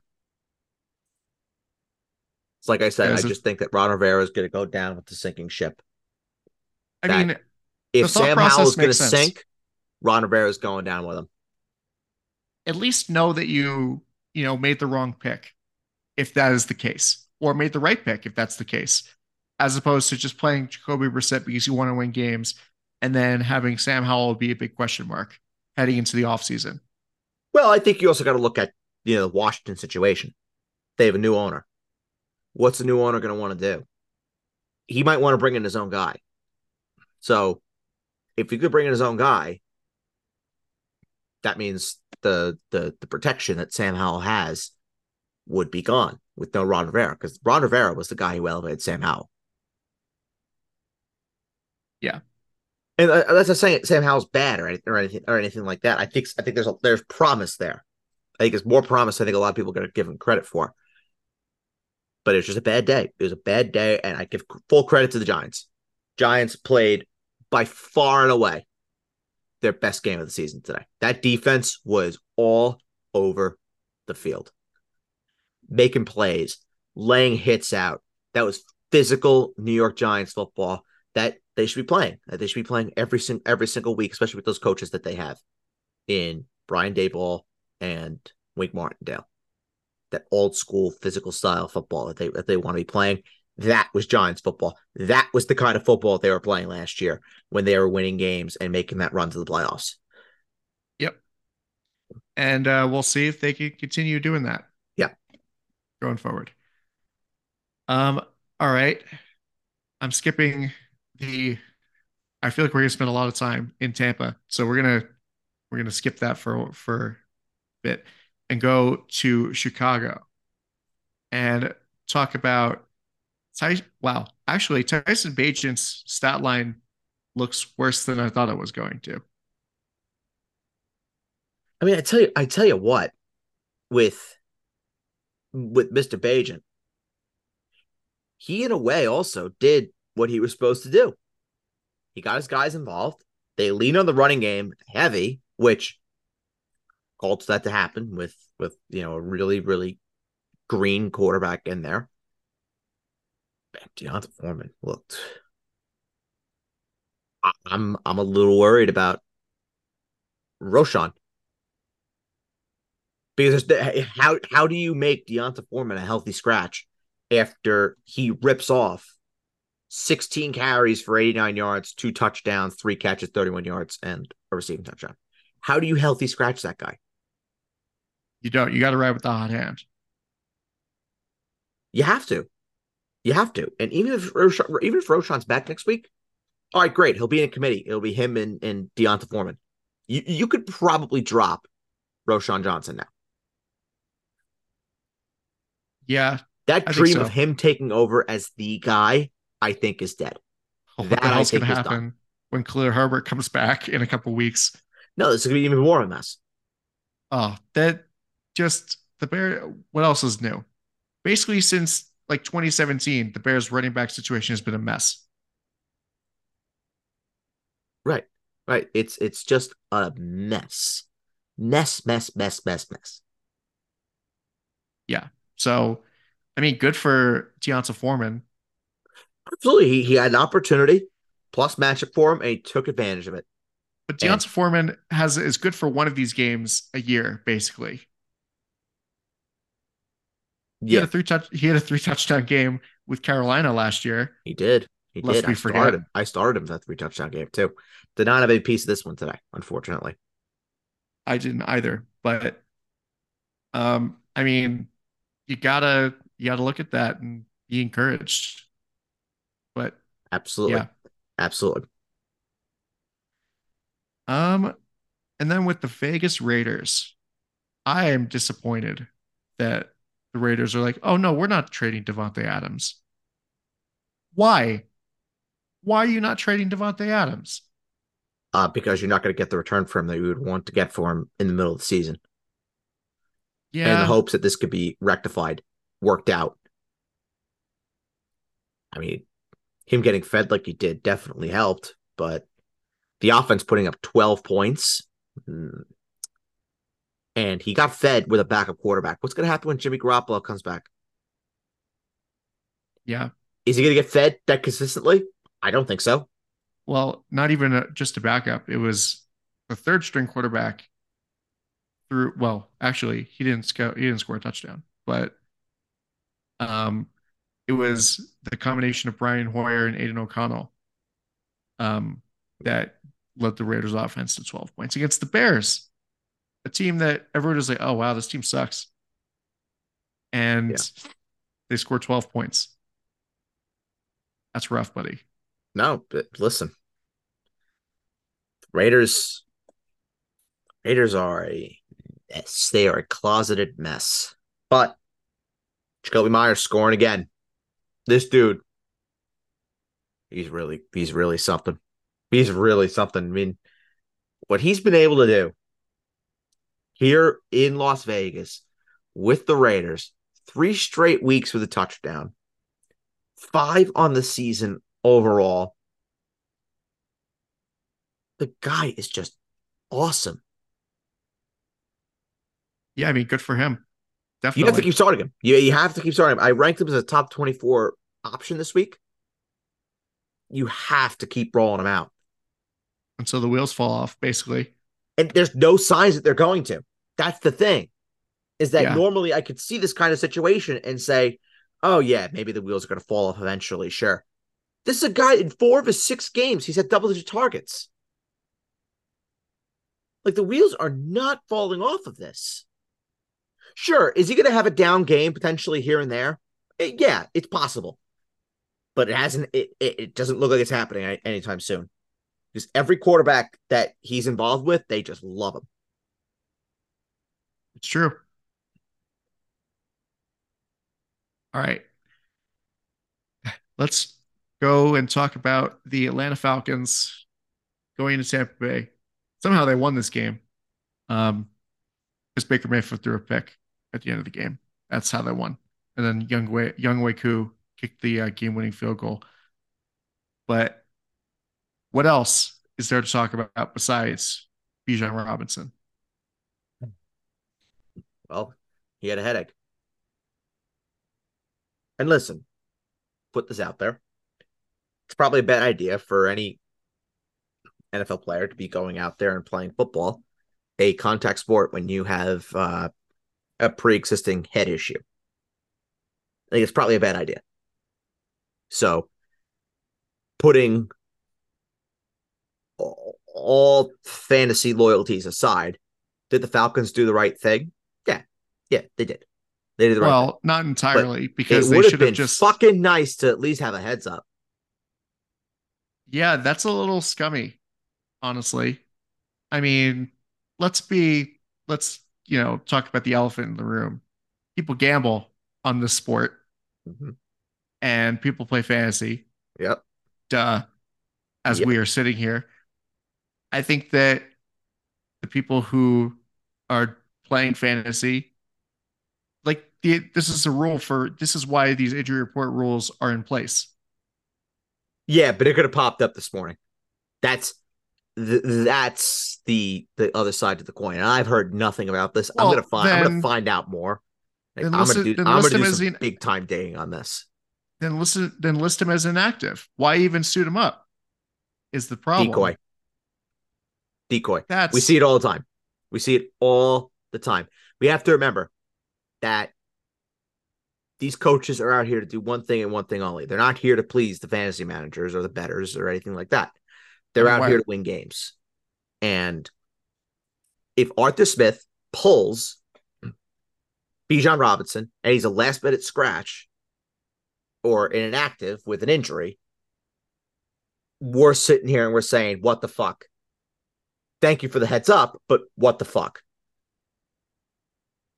It's like I said, Yeah, I just think that Ron Rivera is going to go down with the sinking ship. I That- mean, If Sam Howell is going to sink, Ron Rivera is going down with him. at least know that you, you know, made the wrong pick if that is the case, or made the right pick if that's the case, as opposed to just playing Jacoby Brissett because you want to win games and then having Sam Howell be a big question mark heading into the offseason. Well, I think you also got to look at you know the Washington situation. They have a new owner. What's the new owner going to want to do? He might want to bring in his own guy. So, if he could bring in his own guy, that means the the the protection that Sam Howell has would be gone with no Ron Rivera because Ron Rivera was the guy who elevated Sam Howell. Yeah. and uh, that's not saying Sam Howell's bad or anything or anything or anything like that. I think I think there's a, there's promise there. I think it's more promise. I think a lot of people are going to give him credit for. But it was just a bad day. It was a bad day, and I give full credit to the Giants. Giants played by far and away their best game of the season today. That defense was all over the field, making plays, laying hits out. That was physical New York Giants football that they should be playing. They should be playing every sing- every single week, especially with those coaches that they have in Brian Daboll and Wink Martindale. that old school physical style football that they that they want to be playing. That was Giants football. That was the kind of football they were playing last year when they were winning games and making that run to the playoffs. Yep. And uh, we'll see if they can continue doing that. Yeah. Going forward. Um. All right. I'm skipping I feel like we're gonna spend a lot of time in Tampa, so we're gonna we're gonna skip that for for a bit and go to Chicago and talk about Ty, wow, actually, Tyson Bagent's stat line looks worse than I thought it was going to. I mean, I tell you, I tell you what, with with Mr. Bagent, he in a way also did what he was supposed to do. He got his guys involved. They lean on the running game heavy, which caused that to happen with with you know a really really green quarterback in there. D'Onta Foreman looked. I'm I'm a little worried about Roschon because how how do you make D'Onta Foreman a healthy scratch after he rips off 16 carries for 89 yards, two touchdowns, three catches, 31 yards, and a receiving touchdown? How do you healthy scratch that guy? You don't. You got to ride with the hot hand. You have to. You have to. And even if Roschon, even if Roschon's back next week, all right, great. He'll be in a committee. It'll be him and, and D'Onta Foreman. You you could probably drop Roschon Johnson now. Yeah. That dream so. of him taking over as the guy, I think, is dead. Oh, that what hell's gonna happen when Khalil Herbert comes back in a couple weeks? No, this is gonna be even more of a mess. Oh, that just the bear what else is new? Basically, since like 2017, the Bears running back situation has been a mess. Right. Right. It's it's just a mess. Mess, mess, mess, mess, mess. Yeah. So I mean, good for D'Onta Foreman. Absolutely. He, he had an opportunity plus matchup for him and he took advantage of it. But D'Onta and, Foreman has is good for one of these games a year, basically. He yeah. had a three touch. He had a three touchdown game with Carolina last year. He did. He Lest did. I forget. started him. I started him that three touchdown game too. Did not have a piece of this one today, unfortunately. I didn't either, but um, I mean, you gotta you gotta look at that and be encouraged. But absolutely, yeah, absolutely. Um, and then with the Vegas Raiders, I am disappointed that the Raiders are like, oh no, we're not trading Davante Adams. Why? Why are you not trading Davante Adams? Uh, because you're not going to get the return for him that you would want to get for him in the middle of the season. Yeah. In the hopes that this could be rectified, worked out. I mean, him getting fed like he did definitely helped, but the offense putting up 12 points, hmm, and he got fed with a backup quarterback. What's going to happen when Jimmy Garoppolo comes back? Yeah. Is he going to get fed that consistently? I don't think so. Well, not even a, just a backup. It was the third string quarterback through. Well, actually, he didn't score. He didn't score a touchdown, but um, it was the combination of Brian Hoyer and Aidan O'Connell um, that led the Raiders offense to 12 points against the Bears a team that everyone was like, oh wow, this team sucks. And yeah. they scored 12 points. That's rough, buddy. No, but listen. Raiders Raiders are a mess. They are a closeted mess. But Jakobi Meyers scoring again. This dude, he's really he's really something. He's really something. I mean, what he's been able to do here in Las Vegas with the Raiders, three straight weeks with a touchdown, five on the season overall. The guy is just awesome. Yeah, I mean, good for him. Definitely. You have to keep starting him. You, you have to keep starting him. I ranked him as a top 24 option this week. You have to keep rolling him out. And so the wheels fall off, basically. And there's no signs that they're going to. That's the thing. is that Yeah. normally I could see this kind of situation and say, oh, yeah, maybe the wheels are going to fall off eventually. Sure. This is a guy in four of his six games, he's had double digit targets. Like the wheels are not falling off of this. Sure. Is he going to have a down game potentially here and there? Eh, yeah, it's possible. But it hasn't, it, it, it doesn't look like it's happening anytime soon. Because every quarterback that he's involved with, they just love him. It's true. All right. Let's go and talk about the Atlanta Falcons going to Tampa Bay. Somehow they won this game. Um, because Baker Mayfield threw a pick at the end of the game. That's how they won. And then Younghoe Young Wei Koo kicked the uh, game-winning field goal. But what else is there to talk about besides Bijan Robinson? Well, he had a headache. And listen, put this out there. It's probably a bad idea for any NFL player to be going out there and playing football, a contact sport, when you have uh, a pre existing head issue. I think it's probably a bad idea. So, putting all, all fantasy loyalties aside, did the Falcons do the right thing? Yeah, yeah, they did. They did the right thing. Well, not entirely It because they should been have just fucking nice to at least have a heads up. Yeah, that's a little scummy, honestly. I mean, let's be let's, you know, talk about the elephant in the room. People gamble on this sport Mhm. and people play fantasy. Yep. Duh. As Yep. we are sitting here. I think that the people who are playing fantasy like the, this is a rule for this is why these injury report rules are in place. Yeah, but it could have popped up this morning. That's th- that's the the other side of the coin. And I've heard nothing about this. I'm gonna find. I'm gonna find out more. Like, I'm gonna do. then I'm gonna do some an- big time dating on this. then listen then list him as inactive. Why even suit him up? Is the problem. Decoy. Decoy. That's We see it all the time. We see it all the time. We have to remember that these coaches are out here to do one thing and one thing only. They're not here to please the fantasy managers or the betters or anything like that. They're out Right. here to win games. And if Arthur Smith pulls Bijan Robinson and he's a last minute scratch or an inactive with an injury, we're sitting here and we're saying, what the fuck? Thank you for the heads up, but what the fuck?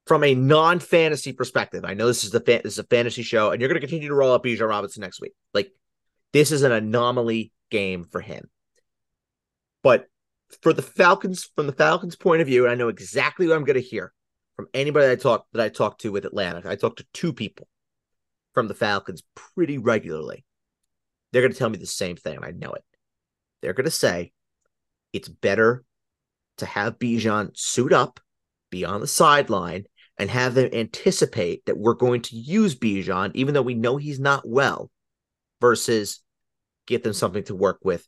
From a non-fantasy perspective, I know this is the fan- this is a fantasy show, and you're going to continue to roll up Bijan Robinson next week. Like this is an anomaly game for him. But for the Falcons, from the Falcons' point of view, and I know exactly what I'm going to hear from anybody that I talk that I talk to with Atlanta. I talk to two people from the Falcons pretty regularly. They're going to tell me the same thing, I know it. They're going to say it's better to have Bijan suit up, be on the sideline, and have them anticipate that we're going to use Bijan, even though we know he's not well, versus get them something to work with,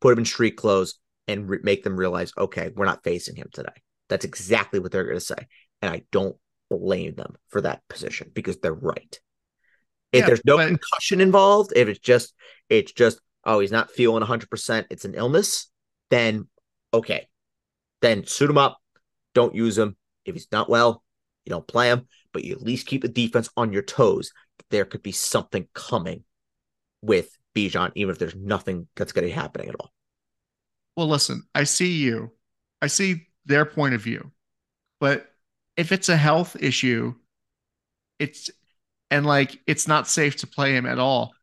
put him in street clothes, and re- make them realize, okay, we're not facing him today. That's exactly what they're going to say. And I don't blame them for that position because they're right. If Yeah, there's no but- concussion involved, if it's just, it's just, oh, he's not feeling 100%, it's an illness, then okay. Then suit him up. Don't use him. If he's not well, you don't play him, but you at least keep the defense on your toes. There could be something coming with Bijan, even if there's nothing that's going to be happening at all. Well, listen, I see you. I see their point of view. But if it's a health issue, it's and like it's not safe to play him at all.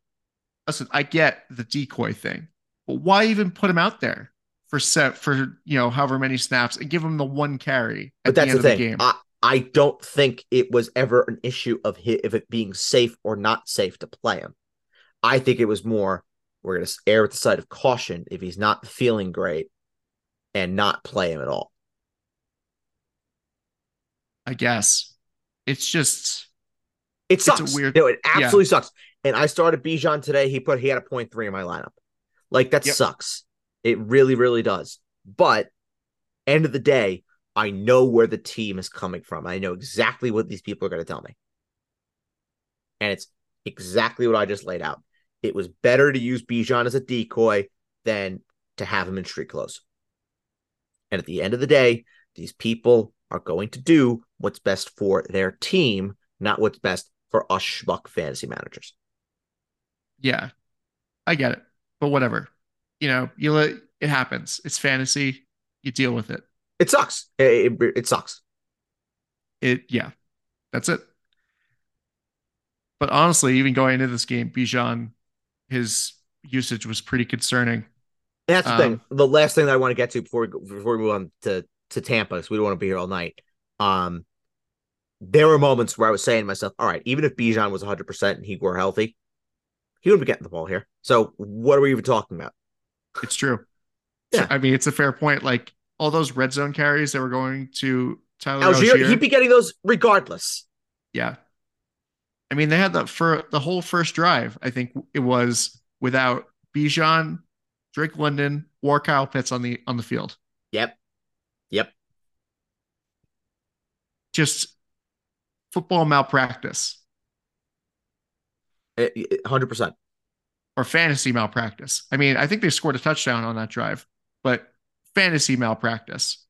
Listen, I get the decoy thing, but why even put him out there for set for you know however many snaps and give him the one carry But at the that's end the of the thing. game? I, I don't think it was ever an issue of hi if it being safe or not safe to play him. I think it was more we're going to err with the side of caution if he's not feeling great and not play him at all. I guess it's just It a sucks. weird- No, it absolutely sucks. And I started Bijan today. He put he had a point three in my lineup. Like that Yep. sucks. It really, really does. But end of the day, I know where the team is coming from. I know exactly what these people are going to tell me. And it's exactly what I just laid out. It was better to use Bijan as a decoy than to have him in street clothes. And at the end of the day, these people are going to do what's best for their team, not what's best for us schmuck fantasy managers. Yeah, I get it, but whatever. You know, you let it happens. It's fantasy. You deal with it. It sucks. It, it, it sucks. It yeah, that's it. But honestly, even going into this game, Bijan, his usage was pretty concerning. That's the um, thing. The last thing that I want to get to before we go, before we move on to to Tampa, because we don't want to be here all night. Um, there were moments where I was saying to myself, "All right, even if Bijan was 100 percent and he were healthy, he wouldn't be getting the ball here. So what are we even talking about?" It's true. Yeah, I mean, it's a fair point. Like all those red zone carries that were going to Tyler Allgeier, Allgeier he'd be getting those regardless. Yeah, I mean, they had the for the whole first drive. I think it was without Bijan, Drake London, or Kyle Pitts on the on the field. Yep. Yep. Just football malpractice. Hundred percent. Or fantasy malpractice. I mean, I think they scored a touchdown on that drive, but fantasy malpractice.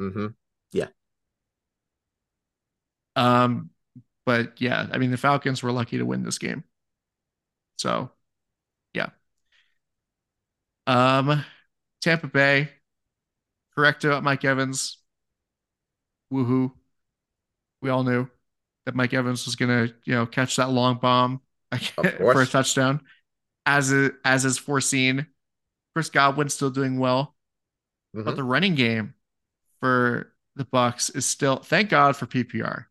Mm-hmm. Yeah. Um, but yeah, I mean, the Falcons were lucky to win this game. So, yeah. Um, Tampa Bay, correct about Mike Evans. Woohoo. We all knew that Mike Evans was going to, you know, catch that long bomb for a touchdown as as is foreseen. Chris Godwin still doing well. Mm-hmm. But the running game for the Bucks is still thank God for PPR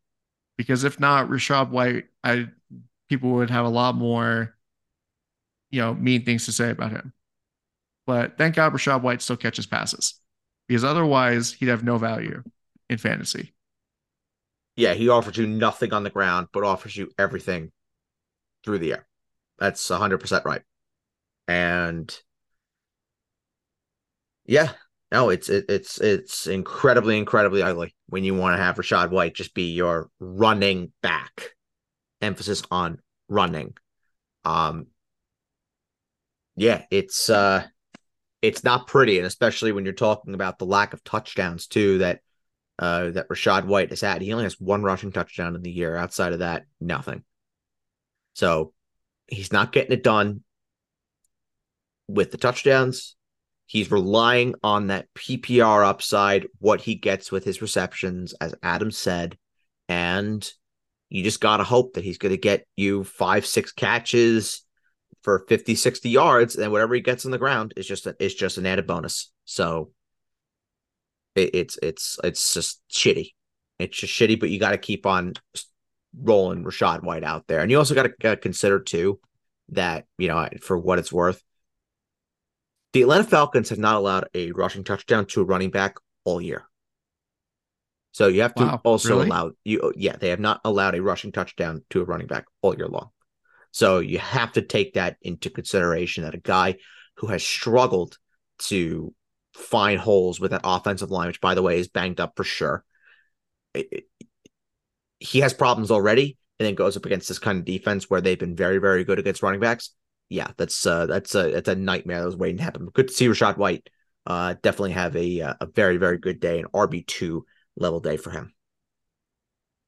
because if not, Rachaad White, I people would have a lot more, you know, mean things to say about him. But thank God Rachaad White still catches passes because otherwise he'd have no value in fantasy. Yeah, he offers you nothing on the ground, but offers you everything through the air. That's 100% right. And yeah, no, it's it, it's it's incredibly incredibly ugly when you want to have Rachaad White just be your running back. Emphasis on running. Um yeah, it's uh it's not pretty, and especially when you're talking about the lack of touchdowns too that uh that Rachaad White has had. He only has one rushing touchdown in the year. Outside of that, nothing. So he's not getting it done with the touchdowns. He's relying on that PPR upside, what he gets with his receptions, as Adam said. And you just got to hope that he's going to get you five, six catches for 50, 60 yards. And whatever he gets on the ground is just, a, is just an added bonus. So it, it's, it's, it's just shitty. It's just shitty, but you got to keep on rolling Rachaad White out there. And you also got to consider, too, that, you know, for what it's worth, the Atlanta Falcons have not allowed a rushing touchdown to a running back all year. So you have to wow, also really? allow you yeah, they have not allowed a rushing touchdown to a running back all year long. So you have to take that into consideration that a guy who has struggled to find holes with that offensive line, which by the way is banged up for sure. It, it, he has problems already and then goes up against this kind of defense where they've been very, very good against running backs yeah, that's uh, that's a that's a nightmare that was waiting to happen. Good to see Rachaad White. Uh, definitely have a uh, a very very good day, an RB two level day for him.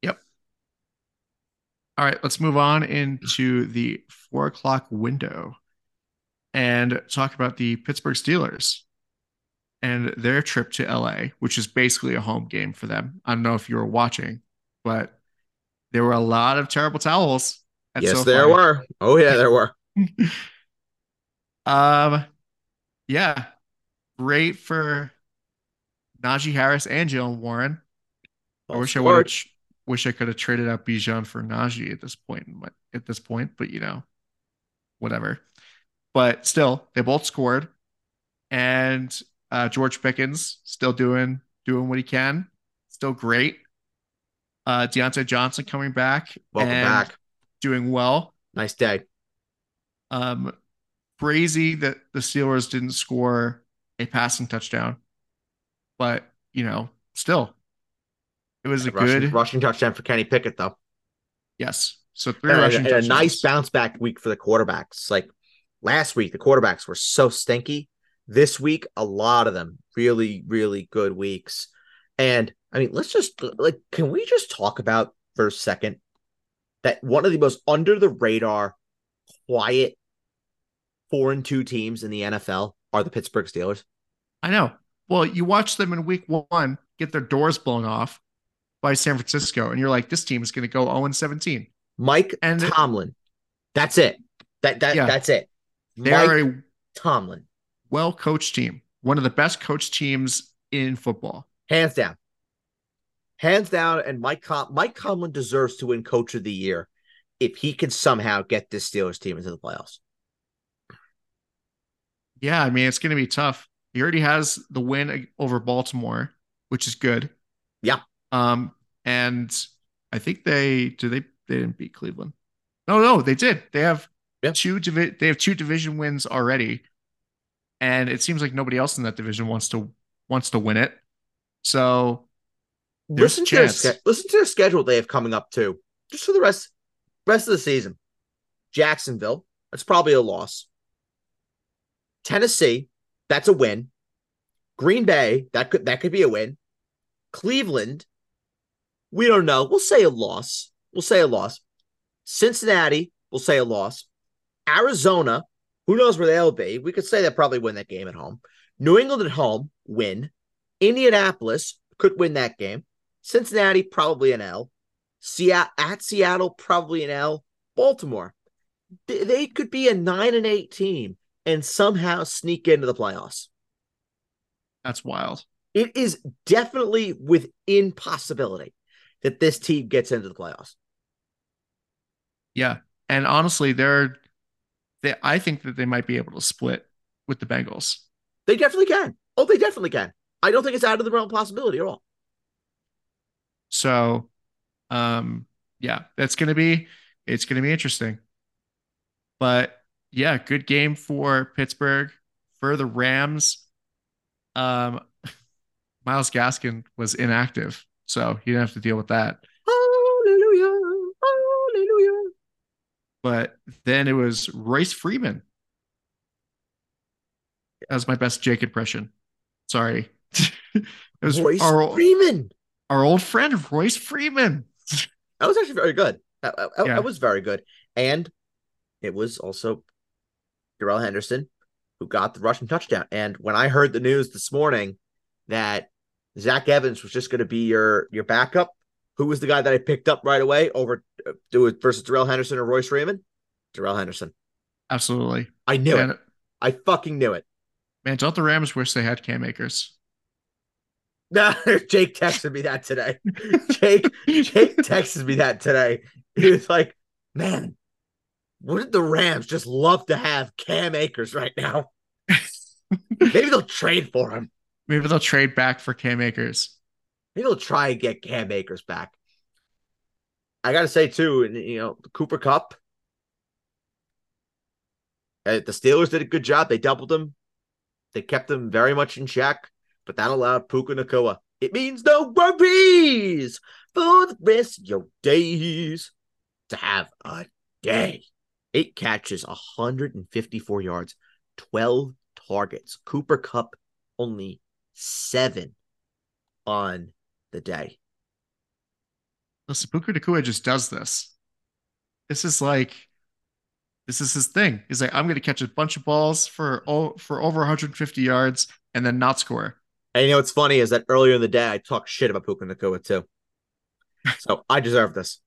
Yep. All right, let's move on into the four o'clock window and talk about the Pittsburgh Steelers and their trip to LA, which is basically a home game for them. I don't know if you were watching, but there were a lot of terrible towels. Yes, there were. Oh yeah, there were. um, yeah, great for Najee Harris and Jaylen Warren. I wish I would wish I could have traded out Bijan for Najee at this point. At this point, but you know, whatever. But still, they both scored, and uh, George Pickens still doing doing what he can. Still great. Uh, Diontae Johnson coming back. Welcome back. Doing well. Nice day. Um, crazy that the Steelers didn't score a passing touchdown, but you know, still, it was a rushing, good rushing touchdown for Kenny Pickett though. yes. So three And rushing and a, nice bounce back week for the quarterbacks. Like last week, the quarterbacks were so stinky. This week, a lot of them really, really good weeks. And I mean, let's just like, can we just talk about for a second that one of the most under the radar, quiet four and two teams in the NFL are the Pittsburgh Steelers? I know. Well, you watch them in week one get their doors blown off by San Francisco, and you're like, this team is going to go 0 17. Mike And- Tomlin. That's it. That that Yeah. that's it. They Mike a Tomlin, well coached team, one of the best coached teams in football. hands down, hands down. And Mike Com- Mike Tomlin deserves to win Coach of the Year if he can somehow get this Steelers team into the playoffs. Yeah, I mean, it's going to be tough. He already has the win over Baltimore, which is good. Yeah. Um, and I think they did they they didn't beat Cleveland. No, no, they did. They have two divi- they have two division wins already. And it seems like nobody else in that division wants to wants to win it. So Listen to their listen to their schedule they have coming up too, just for the rest rest of the season. Jacksonville, that's probably a loss. Tennessee, that's a win. Green Bay, that could that could be a win. Cleveland, we don't know. We'll say a loss. We'll say a loss. Cincinnati, we'll say a loss. Arizona, who knows where they'll be? We could say they'll probably win that game at home. New England at home, win. Indianapolis could win that game. Cincinnati, probably an L. Seattle at Seattle, probably an L. Baltimore, they, they could be a nine and eight team and somehow sneak into the playoffs. that's wild. It is definitely within possibility that this team gets into the playoffs. Yeah. And honestly, they're they I think that they might be able to split with the Bengals. They definitely can. Oh, they definitely can. I don't think it's out of the realm of possibility at all. So, um, yeah, that's gonna be it's gonna be interesting. But yeah, good game for Pittsburgh for the Rams. Um, Myles Gaskin was inactive, so he didn't have to deal with that. Hallelujah. Hallelujah. But then it was Royce Freeman. That was my best Jake impression. Sorry. it was Royce our, Freeman. our old friend Royce Freeman. That was actually very good. That, that- that was very good. And it was also Darrell Henderson who got the rushing touchdown. And when I heard the news this morning that Zach Evans was just going to be your your backup, who was the guy that I picked up right away over uh, do it versus Darrell Henderson or Royce Raymond? Darrell Henderson. Absolutely. I knew Man, it. I fucking knew it. man, don't the Rams wish they had Cam Akers? Nah, Jake texted me that today. Jake Jake texted me that today. He was like, "Man, wouldn't the Rams just love to have Cam Akers right now? Maybe they'll trade for him. Maybe they'll trade back for Cam Akers. Maybe they'll try and get Cam Akers back." I gotta say too, and you know, the Cooper Kupp. uh, the Steelers did a good job. They doubled him. They kept him very much in check, but that allowed Puka Nacua. It means no worries for the rest of your days to have a day. Eight catches, 154 yards, 12 targets. Cooper Kupp only seven on the day. Listen, Puka Nacua just does this. This is like, this is his thing. He's like, I'm going to catch a bunch of balls for oh, for over 150 yards and then not score. And you know what's funny is that earlier in the day I talked shit about Puka Nacua too. So I deserve this.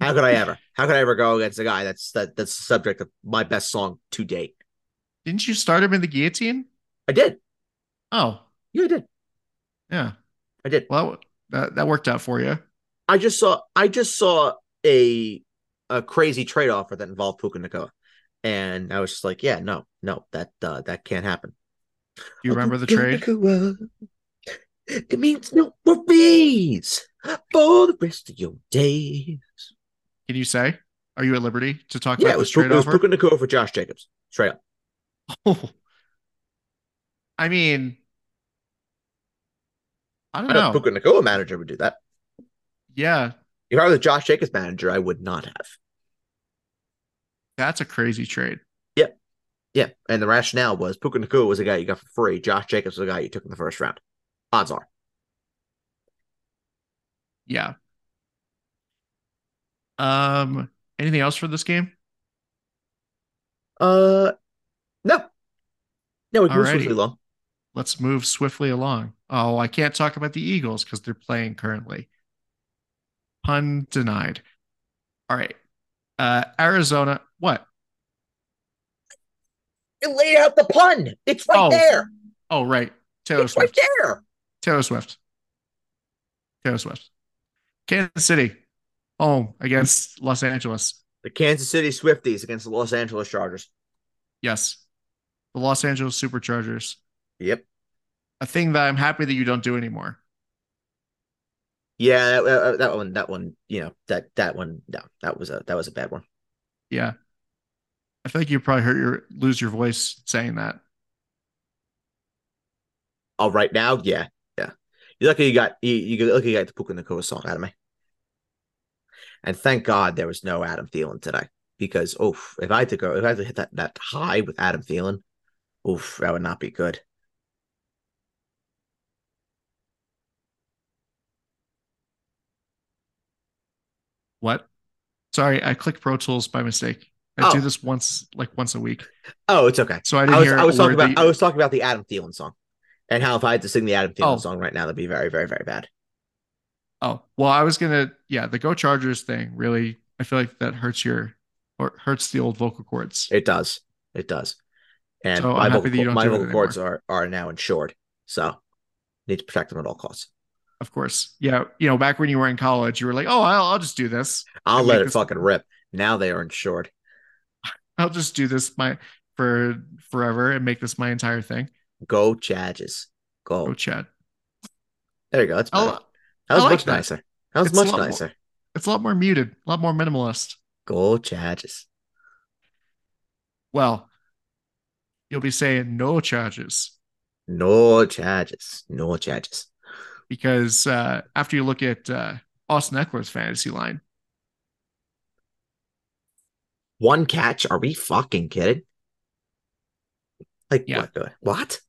How could I ever? How could I ever go against a guy that's that that's the subject of my best song to date? Didn't you start him in the guillotine? I did. Oh, Yeah, I did. yeah. I did. Well, that that worked out for you. I just saw I just saw a a crazy trade offer that involved Puka Nacua. And I was just like, yeah, no, no, that uh, that can't happen. Do you remember the trade? It means no worries for the rest of your days. Can you say? Are you at liberty to talk Yeah, about it was, trade Puka, it was? Puka Nacua for Josh Jacobs. Straight up. Oh. I mean, I don't I know know. Puka Nacua manager would do that. Yeah, If I was a Josh Jacobs manager, I would not have. that's a crazy trade. Yeah. Yeah, and the rationale was Puka Nacua was a guy you got for free. Josh Jacobs was a guy you took in the first round. Odds are. Yeah. Um, anything else for this game? Uh, no, no, we can move Alrighty. swiftly along. Let's move swiftly along. Oh, I can't talk about the Eagles because they're playing currently. Pun denied. All right. Uh, Arizona. What? You laid out the pun. It's right Oh. there. Oh, right. Taylor It's right Swift. there. Taylor Swift. Taylor Swift. Kansas City. Home against Los Angeles. The Kansas City Swifties against the Los Angeles Chargers. Yes. The Los Angeles Superchargers. Yep. A thing that I'm happy that you don't do anymore. Yeah, that, that- that one, that one, you know, that that one, no, that was a that was a bad one. Yeah. I feel like you probably hurt your lose your voice saying that. Oh, right now, yeah, yeah. You're lucky you got you, you lucky you got the Puka Nacua song out of me. And thank God there was no Adam Thielen today because oof, if I had to go, if I had to hit that that high with Adam Thielen, oof, that would not be good. What? Sorry, I clicked Pro Tools by mistake. I do Oh. this once, like once a week. Oh, it's okay. So I I didn't was hear. I was talking about that I was talking about the Adam Thielen song, and how if I had to sing the Adam Thielen Oh. song right now, that'd be very very very bad. Oh, well, I was gonna. Yeah, the Go Chargers thing really. I feel like that hurts your or hurts the old vocal cords. It does, it does. And So my vocal, that you don't my do vocal cords are are now insured, so need to protect them at all costs. Of course. Yeah. You know, back when you were in college, you were like, "Oh, I'll, I'll just do this. I'll let it this- fucking rip. Now they are insured. I'll just do this my for forever and make this my entire thing." Go Chargers. Go. Go, Chad. There you go. That's better. I'll, that was like much that. nicer. That was It's much lot more- nicer. it's a lot more muted, a lot more minimalist. Go Chargers. Well, you'll be saying no charges No charges. No charges. because uh, after you look at uh, Austin Ekeler's fantasy line, One catch? Are we fucking kidding? Like Yeah. what? What?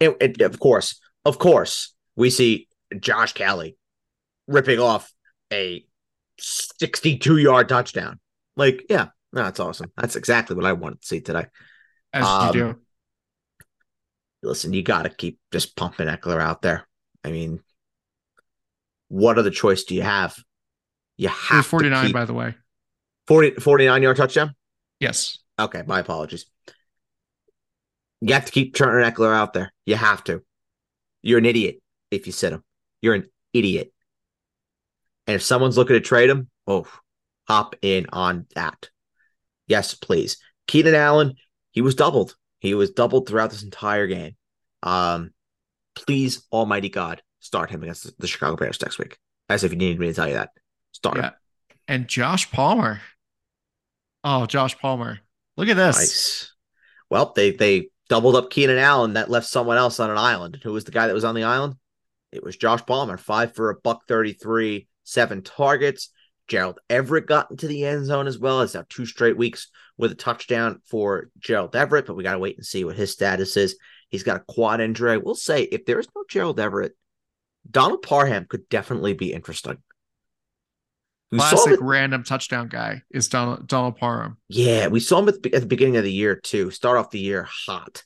And, and of course, of course, we see Josh Kelley ripping off a 62 yard touchdown. Like, yeah, no, that's awesome. That's exactly what I wanted to see today. as Um, you do, Listen, you got to keep just pumping Ekeler out there. I mean, what other choice do you have? You have 49, to keep by the way. 40, 49 yard touchdown. Yes. Okay, my apologies. You have to keep turning Ekeler out there. You have to. You're an idiot if you sit him. You're an idiot. And if someone's looking to trade him, oh, hop in on that. Yes, please. Keenan Allen, he was doubled. He was doubled throughout this entire game. Um, please, Almighty God, start him against the Chicago Bears next week. As if you needed me to tell you that. Start him. And Josh Palmer. Oh, Josh Palmer. Look at this. Nice. Well, they they doubled up Keenan Allen. That left someone else on an island. Who was the guy that was on the island? It was Josh Palmer. Five for a buck thirty-three, seven targets. Gerald Everett got into the end zone as well. It's now uh, two straight weeks with a touchdown for Gerald Everett, but we got to wait and see what his status is. He's got a quad injury. I will say, if there is no Gerald Everett, Donald Parham could definitely be interesting. We Classic random touchdown guy is Donald, Donald Parham. Yeah, we saw him at the, at the beginning of the year too. Start off the year hot,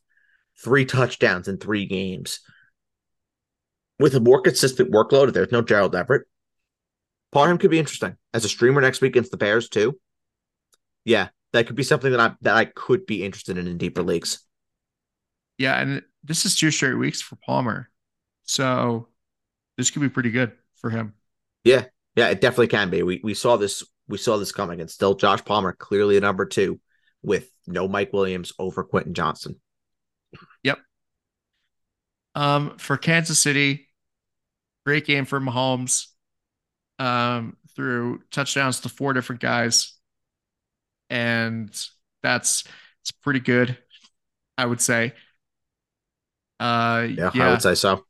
three touchdowns in three games. With a more consistent workload, if there's no Gerald Everett, Parham could be interesting as a streamer next week against the Bears too. Yeah, that could be something that I that I could be interested in in deeper leagues. Yeah. And this is two straight weeks for Palmer. So this could be pretty good for him. Yeah, yeah, it definitely can be. We we saw this we saw this coming, and still Josh Palmer clearly a number two with no Mike Williams over Quentin Johnston. Yep. Um, for Kansas City, great game for Mahomes. Um, threw touchdowns to four different guys, and that's it's pretty good, I would say. Uh, Yeah, yeah, I would say so.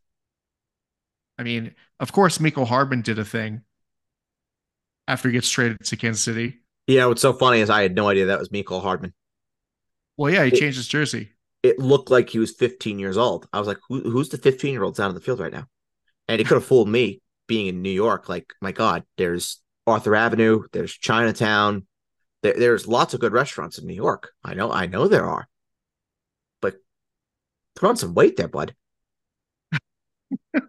I mean, of course, Mecole Hardman did a thing after he gets traded to Kansas City. Yeah, what's so funny is I had no idea that was Mecole Hardman. Well, yeah, he It- changed his jersey. It looked like he was 15 years old. I was like, Who, who's the 15 year old down on the field right now? And he could have fooled me being in New York. Like, my God, there's Arthur Avenue, there's Chinatown, there, there's lots of good restaurants in New York. I know, I know there are. But put on some weight there, bud.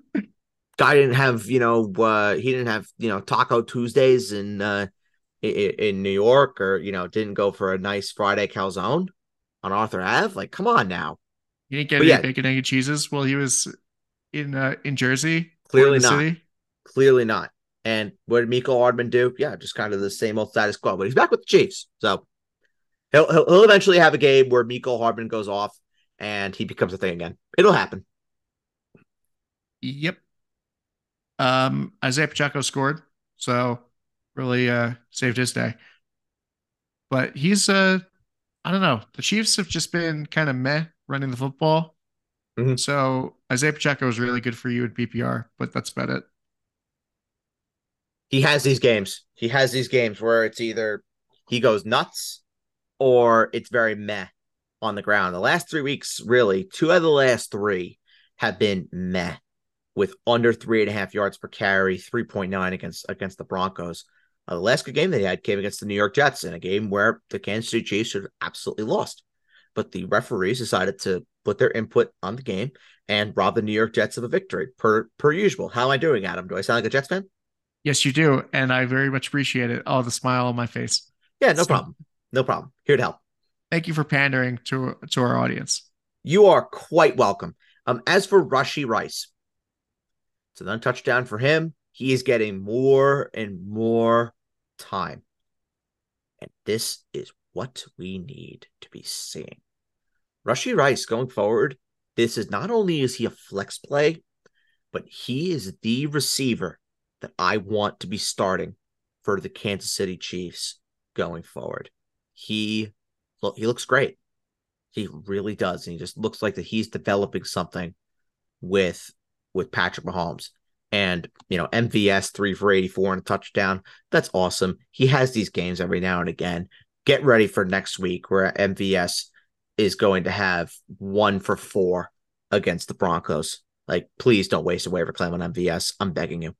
Guy didn't have, you know, uh, he didn't have, you know, Taco Tuesdays in uh, in, in New York, or you know, didn't go for a nice Friday calzone on Arthur Ave. Like, come on now. He didn't get But any yeah. bacon, egg, and cheeses while he was in uh, in Jersey. Clearly in not. City. Clearly not. And what did Mecole Hardman do? Yeah, just kind of the same old status quo. But he's back with the Chiefs, so he'll he'll, he'll eventually have a game where Mecole Hardman goes off and he becomes a thing again. It'll happen. Yep. Um, Isaiah Pacheco scored, so really uh saved his day. But he's uh I don't know. The Chiefs have just been kind of meh running the football. Mhm. So Isaiah Pacheco is really good for you at PPR, but that's about it. He has these games. He has these games where it's either he goes nuts or it's very meh on the ground. The last three weeks, really, two out of the last three have been meh with under three and a half yards per carry, 3.9 against against the Broncos. Uh, the last good game they had came against the New York Jets in a game where the Kansas City Chiefs should have absolutely lost. But the referees decided to put their input on the game and rob the New York Jets of a victory, per per usual. How am I doing, Adam? Do I sound like a Jets fan? Yes, you do, and I very much appreciate it. Oh, the smile on my face. Yeah, no So- problem. No problem. Here to help. Thank you for pandering to to our audience. You are quite welcome. Um, as for Rashee Rice, it's an touchdown for him. He is getting more and more time. And this is what we need to be seeing. Rashee Rice going forward, this is not only is he a flex play, but he is the receiver that I want to be starting for the Kansas City Chiefs going forward. He look he looks great. He really does. And he just looks like that he's developing something with with Patrick Mahomes. And you know, MVS three for 84 and a touchdown. That's awesome. He has these games every now and again. Get ready for next week where MVS is going to have one for four against the Broncos. Like, please don't waste a waiver claim on MVS. I'm begging you.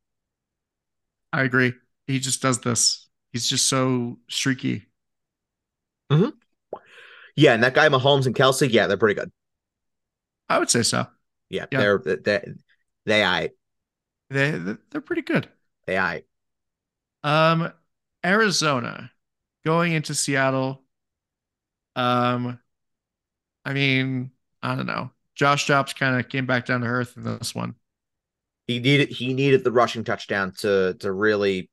I agree. He just does this. He's just so streaky. Mhm. Yeah, and that guy Mahomes and Kelce, yeah, they're pretty good. I would say so. Yeah, Yeah. they're they they I They they're pretty good. they I Um, Arizona going into Seattle. Um, I mean, I don't know. Josh Dobbs kind of came back down to earth in this one. he needed he needed the rushing touchdown to to really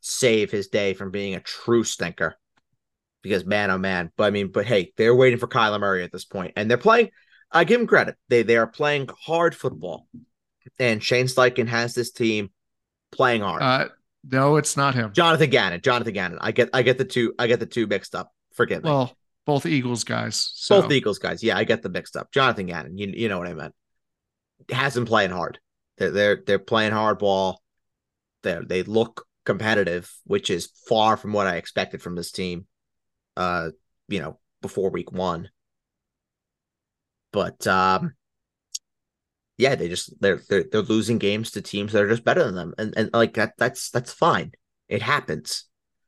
save his day from being a true stinker. Because man, oh man, but I mean, but hey, they're waiting for Kyler Murray at this point, and they're playing. I give him credit; they they are playing hard football, and Shane Steichen has this team playing hard. Uh, no, it's not him. Jonathan Gannon, Jonathan Gannon. I get I get the two I get the two mixed up. Forgive me. Well, both Eagles guys. So Both Eagles guys. Yeah, I get the mixed up. Jonathan Gannon, you you know what I meant. Has them playing hard. They're they're they're playing hard ball. They they look competitive, which is far from what I expected from this team. Uh, you know, before week one. But um, yeah, they just they're they're they're losing games to teams that are just better than them, and and like that that's that's fine. It happens,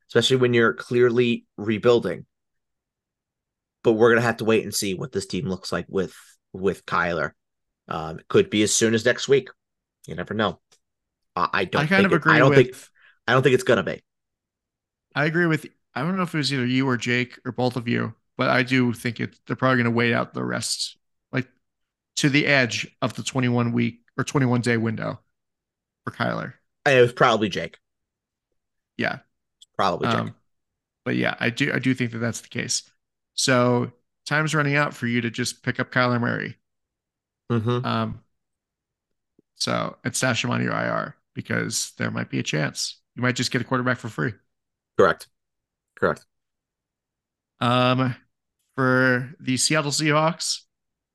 especially when you're clearly rebuilding but we're gonna have to wait and see what this team looks like with with Kyler. Um, it could be as soon as next week. You never know. I, I don't. I kind think of it- agree I don't with. think. I don't think it's gonna be. I agree with. I don't know if it was either you or Jake or both of you, but I do think it. They're probably going to wait out the rest, like to the edge of the 21 week or 21 day window for Kyler. It was probably Jake. Yeah. Probably Jake. Um, but yeah, I do. I do think that that's the case. So time's running out for you to just pick up Kyler Murray. Mhm. Um, so and stash him on your IR because there might be a chance you might just get a quarterback for free. Correct. Correct. Um, for the Seattle Seahawks,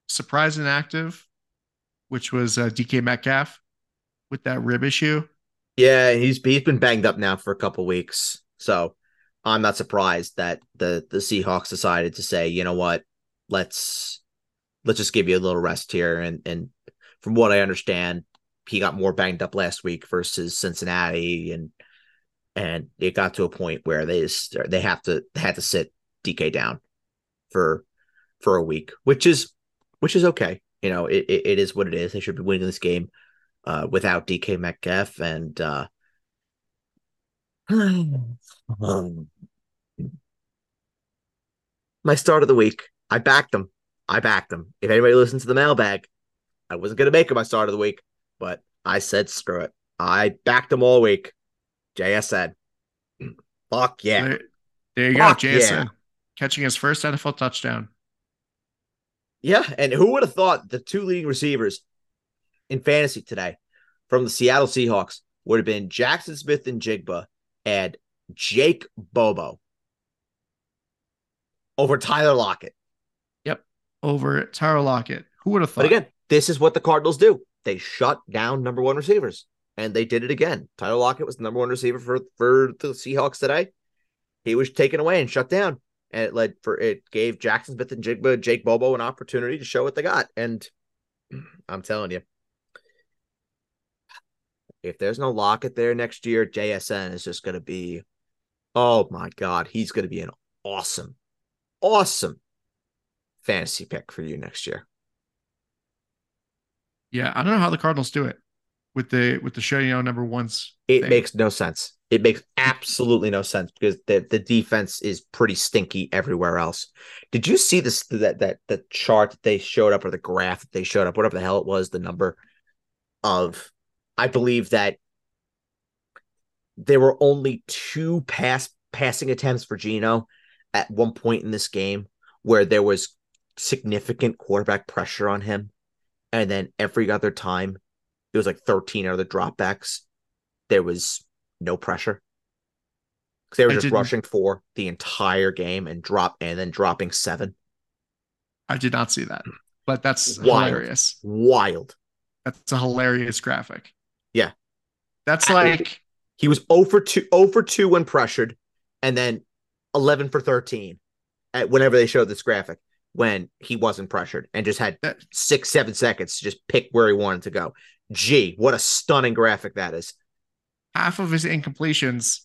surprise inactive, which was uh, DK Metcalf. with that rib issue. Yeah, he's he's been banged up now for a couple weeks. So I'm not surprised that the the Seahawks decided to say, you know what, let's let's just give you a little rest here. And and from what I understand, he got more banged up last week versus Cincinnati, and and it got to a point where they just, they have to they had to sit DK down for for a week, which is which is okay. You know, it, it, it is what it is. They should be winning this game uh, without DK Metcalf and uh, my start of the week. I backed them. I backed them. If anybody listens to the mailbag, I wasn't going to make it my start of the week, but I said screw it. I backed them all week. JSN. Fuck yeah. There, there you Fuck go, JSN. Yeah. Catching his first NFL touchdown. Yeah, and who would have thought the two leading receivers in fantasy today from the Seattle Seahawks would have been Jackson Smith-Njigba and Jake Bobo over Tyler Lockett. Yep, over Tyler Lockett. Who would have thought? But again, this is what the Cardinals do. They shut down number one receivers, and they did it again. Tyler Lockett was the number one receiver for for the Seahawks today. He was taken away and shut down, and it led for it gave Jackson Smith-Njigba, Jake Bobo, an opportunity to show what they got. And I'm telling you, if there's no Lockett there next year, JSN is just going to be, oh my God, he's going to be an awesome, awesome fantasy pick for you next year. Yeah, I don't know how the Cardinals do it with the with the show you know number ones. It thing. makes no sense. It makes absolutely no sense because the, the defense is pretty stinky everywhere else. Did you see this that that the chart that they showed up or the graph that they showed up, whatever the hell it was, the number of I believe that there were only two pass passing attempts for Geno at one point in this game where there was significant quarterback pressure on him. And then every other time, it was like 13 other dropbacks. There was no pressure. Because they were I just rushing for the entire game and drop and then dropping seven. I did not see that. But that's Wild. hilarious. Wild. That's a hilarious graphic. Yeah. That's like he was 0 for 2 0 for 2 when pressured and then 11 for 13 at whenever they showed this graphic when he wasn't pressured and just had that, 6 7 seconds to just pick where he wanted to go. Gee, what a stunning graphic that is. Half of his incompletions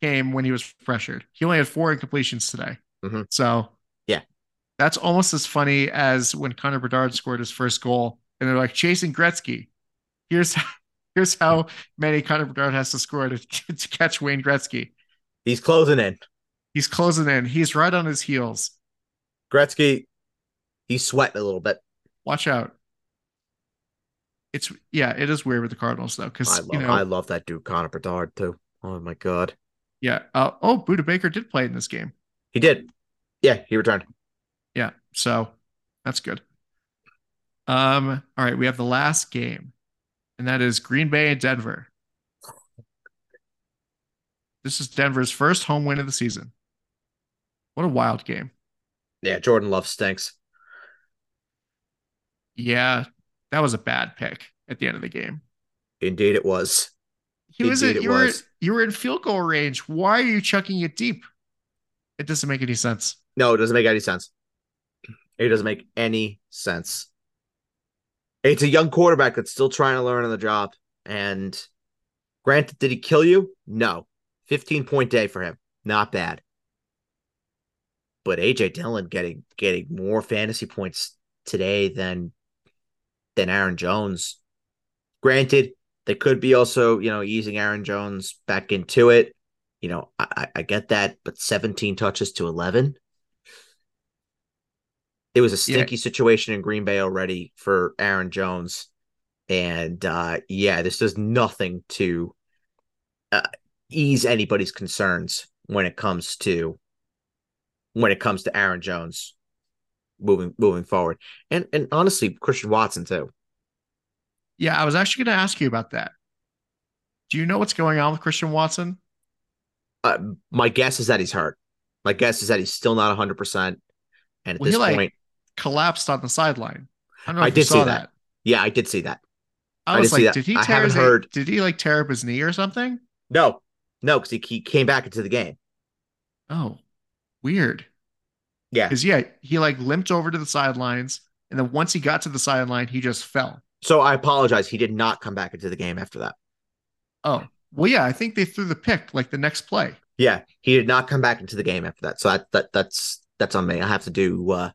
came when he was pressured. He only had four incompletions today. Mm-hmm. So, yeah. That's almost as funny as when Connor Bedard scored his first goal and they're like chasing Gretzky. Here's Here's how many Connor Bedard has to score to, to catch Wayne Gretzky. He's closing in. He's closing in. He's right on his heels. Gretzky, he's sweating a little bit. Watch out. It's yeah, it is weird with the Cardinals though, because I love you know, I love that dude Connor Bedard too. Oh my god. Yeah. Uh, oh, Budda Baker did play in this game. He did. Yeah, he returned. Yeah, so that's good. Um, all right, we have the last game and that is Green Bay and Denver. This is Denver's first home win of the season. What a wild game. Yeah, Jordan Love stinks. Yeah, that was a bad pick at the end of the game. Indeed, it was. He was. A, you was. were you were in field goal range. Why are you chucking it deep? It doesn't make any sense. No, it doesn't make any sense. It doesn't make any sense. It's a young quarterback that's still trying to learn on the job. And granted, did he kill you? No. 15 point day for him. Not bad. But AJ Dillon getting getting more fantasy points today than than Aaron Jones. Granted, they could be also, you know, easing Aaron Jones back into it. You know, I, I get that, but 17 touches to 11 it was a stinky yeah. situation in Green Bay already for Aaron Jones. And uh, yeah, this does nothing to uh, ease anybody's concerns when it comes to when it comes to Aaron Jones moving moving forward. And and honestly, Christian Watson too. Yeah, I was actually going to ask you about that. Do you know what's going on with Christian Watson? Uh, my guess is that he's hurt. My guess is that he's still not 100%. And at well, this point, collapsed on the sideline. I, know I did see that. that. Yeah, I did see that. I, I was like, did he tear his heard- did he like tear up his knee or something? No, no, because he, he came back into the game. Oh, weird. Yeah. Because yeah, he like limped over to the sidelines, and then once he got to the sideline, he just fell. So I apologize. He did not come back into the game after that. Oh, well, yeah, I think they threw the pick like the next play. Yeah, he did not come back into the game after that. So that, that that's that's on me. I have to do uh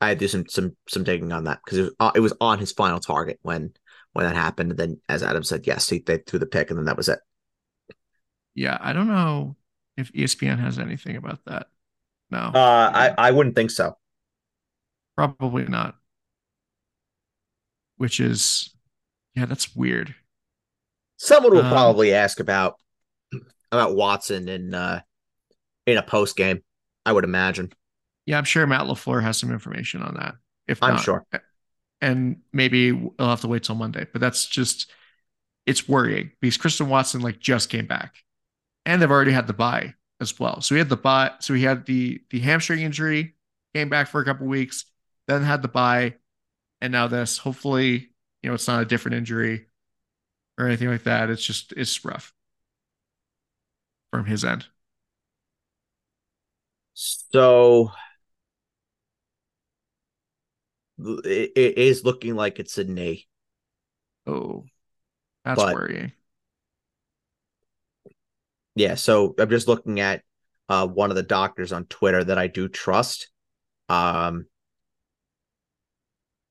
I do some some some digging on that because it was uh, it was on his final target when when that happened. And then as Adam said, yes, he they threw the pick and then that was it. Yeah, I don't know if ESPN has anything about that. No, Uh I I wouldn't think so. probably not. Which is, yeah, that's weird. Someone will Um, probably ask about about Watson in uh in a post game. I would imagine. Yeah, I'm sure Matt LaFleur has some information on that. If I'm not, sure. and maybe we'll have to wait till Monday. But that's just it's worrying because Christian Watson like just came back, and they've already had the bye as well. So he had the bye, so he had the the hamstring injury, came back for a couple weeks, then had the bye, and now this. Hopefully, you know, it's not a different injury or anything like that. It's just it's rough from his end. So it, it is looking like it's a knee. Oh, that's But- worrying. Yeah, so I'm just looking at uh one of the doctors on Twitter that I do trust. Um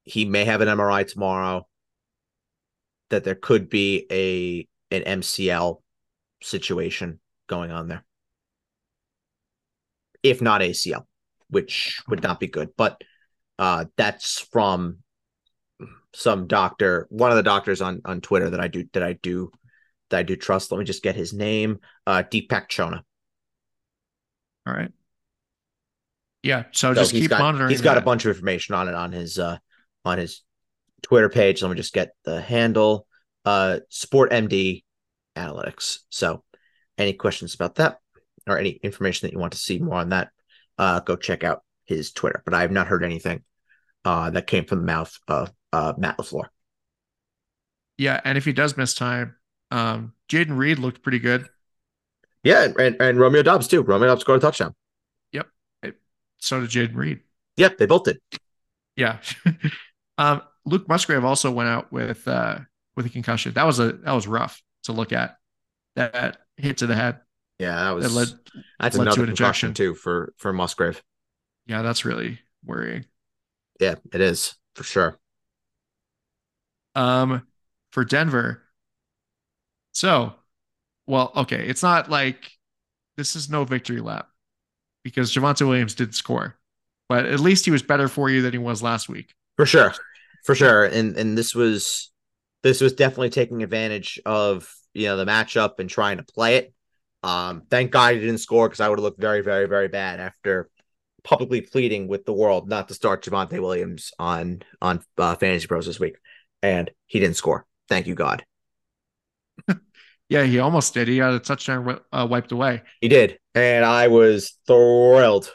he may have an MRI tomorrow that there could be a an MCL situation going on there. If not ACL, which would not be good, but uh that's from some doctor, one of the doctors on on Twitter that I do that I do that I do trust. Let me just get his name. Uh Deepak Chona. All right. Yeah. So, So just keep got monitoring. he's got a bunch of information on it on his uh on his Twitter page. Let me just get the handle. Uh Sport MD Analytics. So any questions about that or any information that you want to see more on that, uh go check out his Twitter. But I have not heard anything uh that came from the mouth of uh Matt LaFleur. Yeah, and if he does miss time, um, Jayden Reed looked pretty good. Yeah, and, and Romeo Doubs too. Romeo Doubs scored a touchdown. Yep. so did Jayden Reed. Yep, they both did. Yeah. um, Luke Musgrave also went out with uh with a concussion. That was a that was rough to look at. That hit to the head. Yeah, that was That led that's led to another an concussion too for for Musgrave. yeah, that's really worrying. Yeah, it is for sure. Um for Denver. So, well, okay, it's not like this is no victory lap because Javonte Williams did score, but at least he was better for you than he was last week. For sure. For sure. And and this was this was definitely taking advantage of you know the matchup and trying to play it. Um thank God he didn't score because I would have looked very, very, very bad after publicly pleading with the world not to start Javonte Williams on on uh, Fantasy Pros this week. And he didn't score. Thank you, God. Yeah, he almost did. He had a touchdown uh, wiped away. He did. And I was thrilled.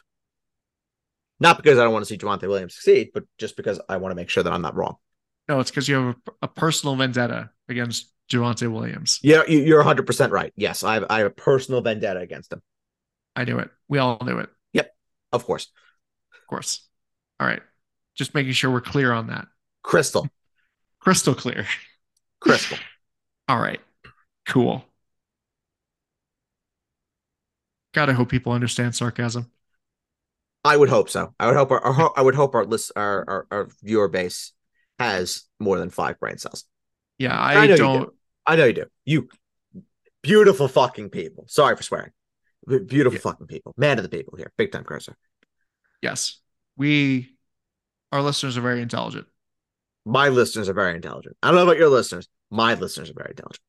Not because I don't want to see Javonte Williams succeed, but just because I want to make sure that I'm not wrong. No, it's because you have a, a personal vendetta against Javonte Williams. Yeah, you, you're 100% right. Yes, I have, I have a personal vendetta against him. I knew it. We all knew it, Yep, Of course. of course. All right. Just making sure we're clear on that. Crystal. Crystal clear. Crystal. All right. Cool. God, I hope people understand sarcasm. I would hope so. I would hope our, our I would hope our list our, our our viewer base has more than five brain cells. Yeah, I I, know you don't. I know you do. You beautiful fucking people. Sorry for swearing. Beautiful Yeah. fucking people. Man of the people here. Big time cursor. Yes, we, our listeners are very intelligent. My listeners are very intelligent. I don't know about your listeners. My listeners are very intelligent.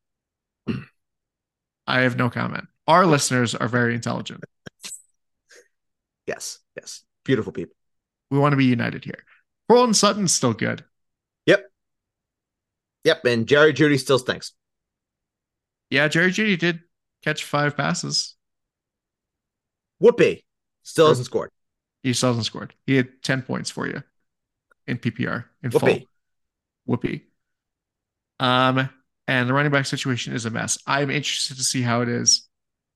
I have no comment. Our listeners are very intelligent. Yes. Yes. Beautiful people. We want to be united here. Courtland Sutton's still good. Yep. Yep. And Jerry Jeudy still stinks. Yeah, Jerry Jeudy did catch five passes. Whoopee. Still hasn't scored. He still hasn't scored. He had 10 points for you in PPR in full. Whoopee. Whoopee. Um, and the running back situation is a mess. I'm interested to see how it is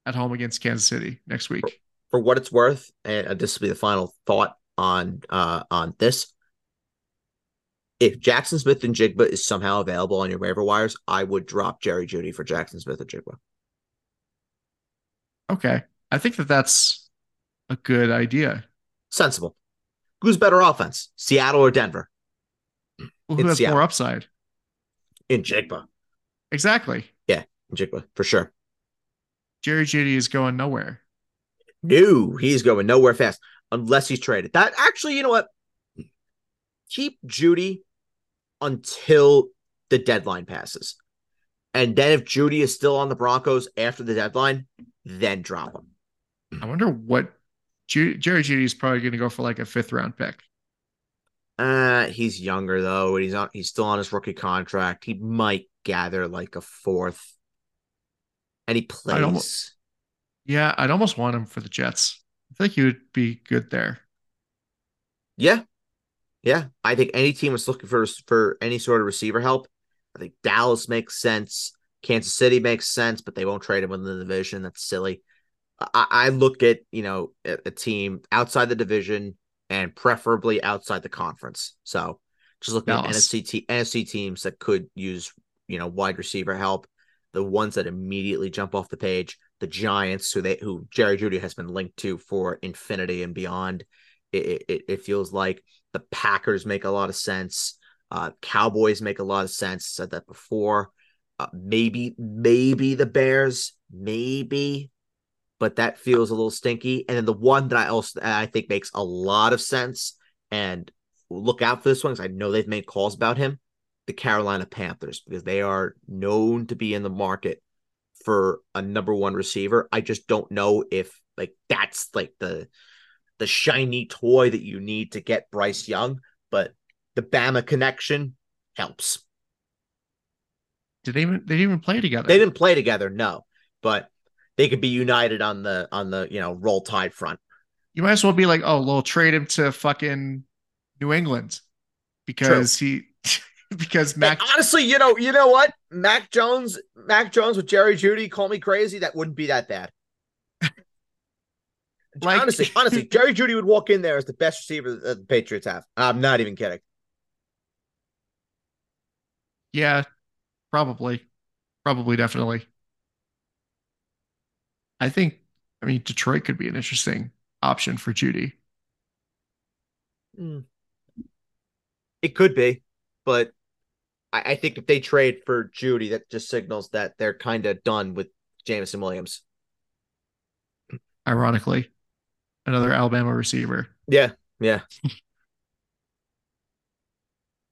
at home against Kansas City next week. For what it's worth, and this will be the final thought on uh on this. If Jackson Smith-Njigba is somehow available on your waiver wires, I would drop Jerry Jeudy for Jackson Smith-Njigba. Okay. I think that that's a good idea. Sensible. Who's better offense, Seattle or Denver? Well, who has Seattle. more upside? Njigba. Exactly. Yeah, Njigba, for sure. Jerry Jeudy is going nowhere. No, he's going nowhere fast unless he's traded. That actually, you know what? Keep Jeudy until the deadline passes. And then if Jeudy is still on the Broncos after the deadline, then drop him. I wonder what Jerry Jeudy is probably going to go for like a fifth round pick. Uh, he's younger though. He's on. He's still on his rookie contract. He might gather like a fourth, and he plays. I'd almost, yeah, I'd almost want him for the Jets. I think he would be good there. Yeah, yeah. I think any team was looking for for any sort of receiver help. I think Dallas makes sense. Kansas City makes sense, but they won't trade him within the division. That's silly. I, I look at you know a, a, team outside the division and preferably outside the conference. So just looking Dallas. at NFC te- NFC teams that could use you know wide receiver help. The ones that immediately jump off the page, the Giants, who they who Jerry Jeudy has been linked to for infinity and beyond. It, it, it feels like the Packers make a lot of sense. Uh, Cowboys make a lot of sense. Said that before. Uh, maybe maybe the Bears, maybe but that feels a little stinky. And then the one that I also I think makes a lot of sense and look out for this one because I know they've made calls about him, the Carolina Panthers, because they are known to be in the market for a number one receiver. I just don't know if like that's like the the shiny toy that you need to get Bryce Young, but the Bama connection helps. Did they even they didn't even play together? They didn't play together, no. But they could be united on the on the you know roll tide front. You might as well be like, oh, we'll trade him to fucking New England because True. he because Mac. And honestly, you know, you know what, Mac Jones, Mac Jones with Jerry Jeudy, call me crazy, that wouldn't be that bad. like, honestly, honestly, Jerry Jeudy would walk in there as the best receiver that the Patriots have. I'm not even kidding. Yeah, probably, probably, definitely. I think, I mean, Detroit could be an interesting option for Jeudy. Mm. It could be, but I, I, think if they trade for Jeudy, that just signals that they're kind of done with Jameson Williams. Ironically, another Alabama receiver. Yeah, yeah.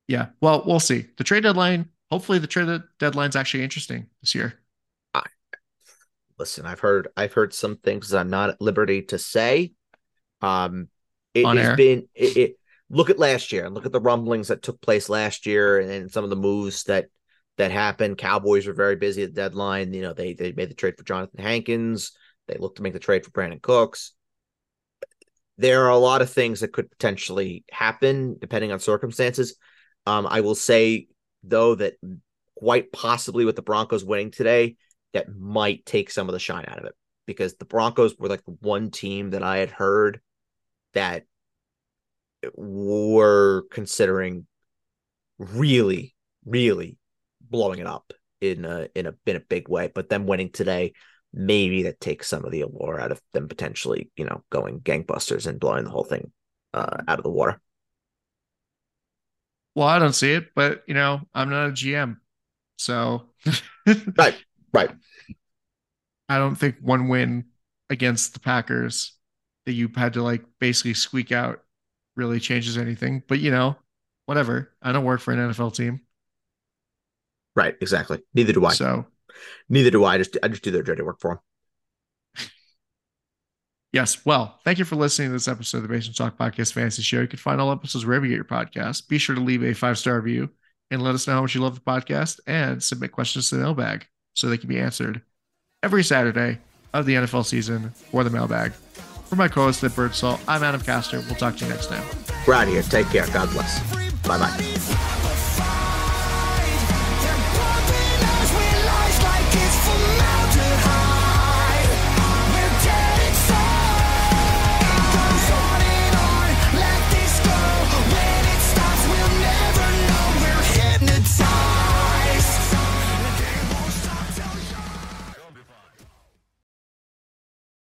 yeah. Well, we'll see. The trade deadline, hopefully the trade deadline's actually interesting this year listen, I've heard I've heard some things I'm not at liberty to say. Um, it On has air. been it, it, Look at last year and look at the rumblings that took place last year, and, some of the moves that that happened. Cowboys were very busy at the deadline. You know, they they made the trade for Jonathan Hankins. They looked to make the trade for Brandin Cooks. There are a lot of things that could potentially happen depending on circumstances. Um, I will say though that quite possibly with the Broncos winning today, that might take some of the shine out of it because the Broncos were like the one team that I had heard that were considering really, really blowing it up in a in a in a big way. But then winning today, maybe that takes some of the allure out of them potentially, you know, going gangbusters and blowing the whole thing uh, out of the water. Well, I don't see it, but you know, I'm not a GM, so right. Right. I don't think one win against the Packers that you had to like basically squeak out really changes anything. But you know, whatever. I don't work for an NFL team. Right, exactly. Neither do I. So neither do I. I just I just do their dirty work for them. yes. Well, thank you for listening to this episode of the Basement Talk Podcast Fantasy Show. You can find all episodes wherever you get your podcast. Be sure to leave a five star review and let us know how much you love the podcast and submit questions to the mailbag so they can be answered every Saturday of the NFL season for the mailbag. For my co-host at Birdsall, I'm Adam Castor. We'll talk to you next time. We're out of here. Take care. God bless. Bye bye.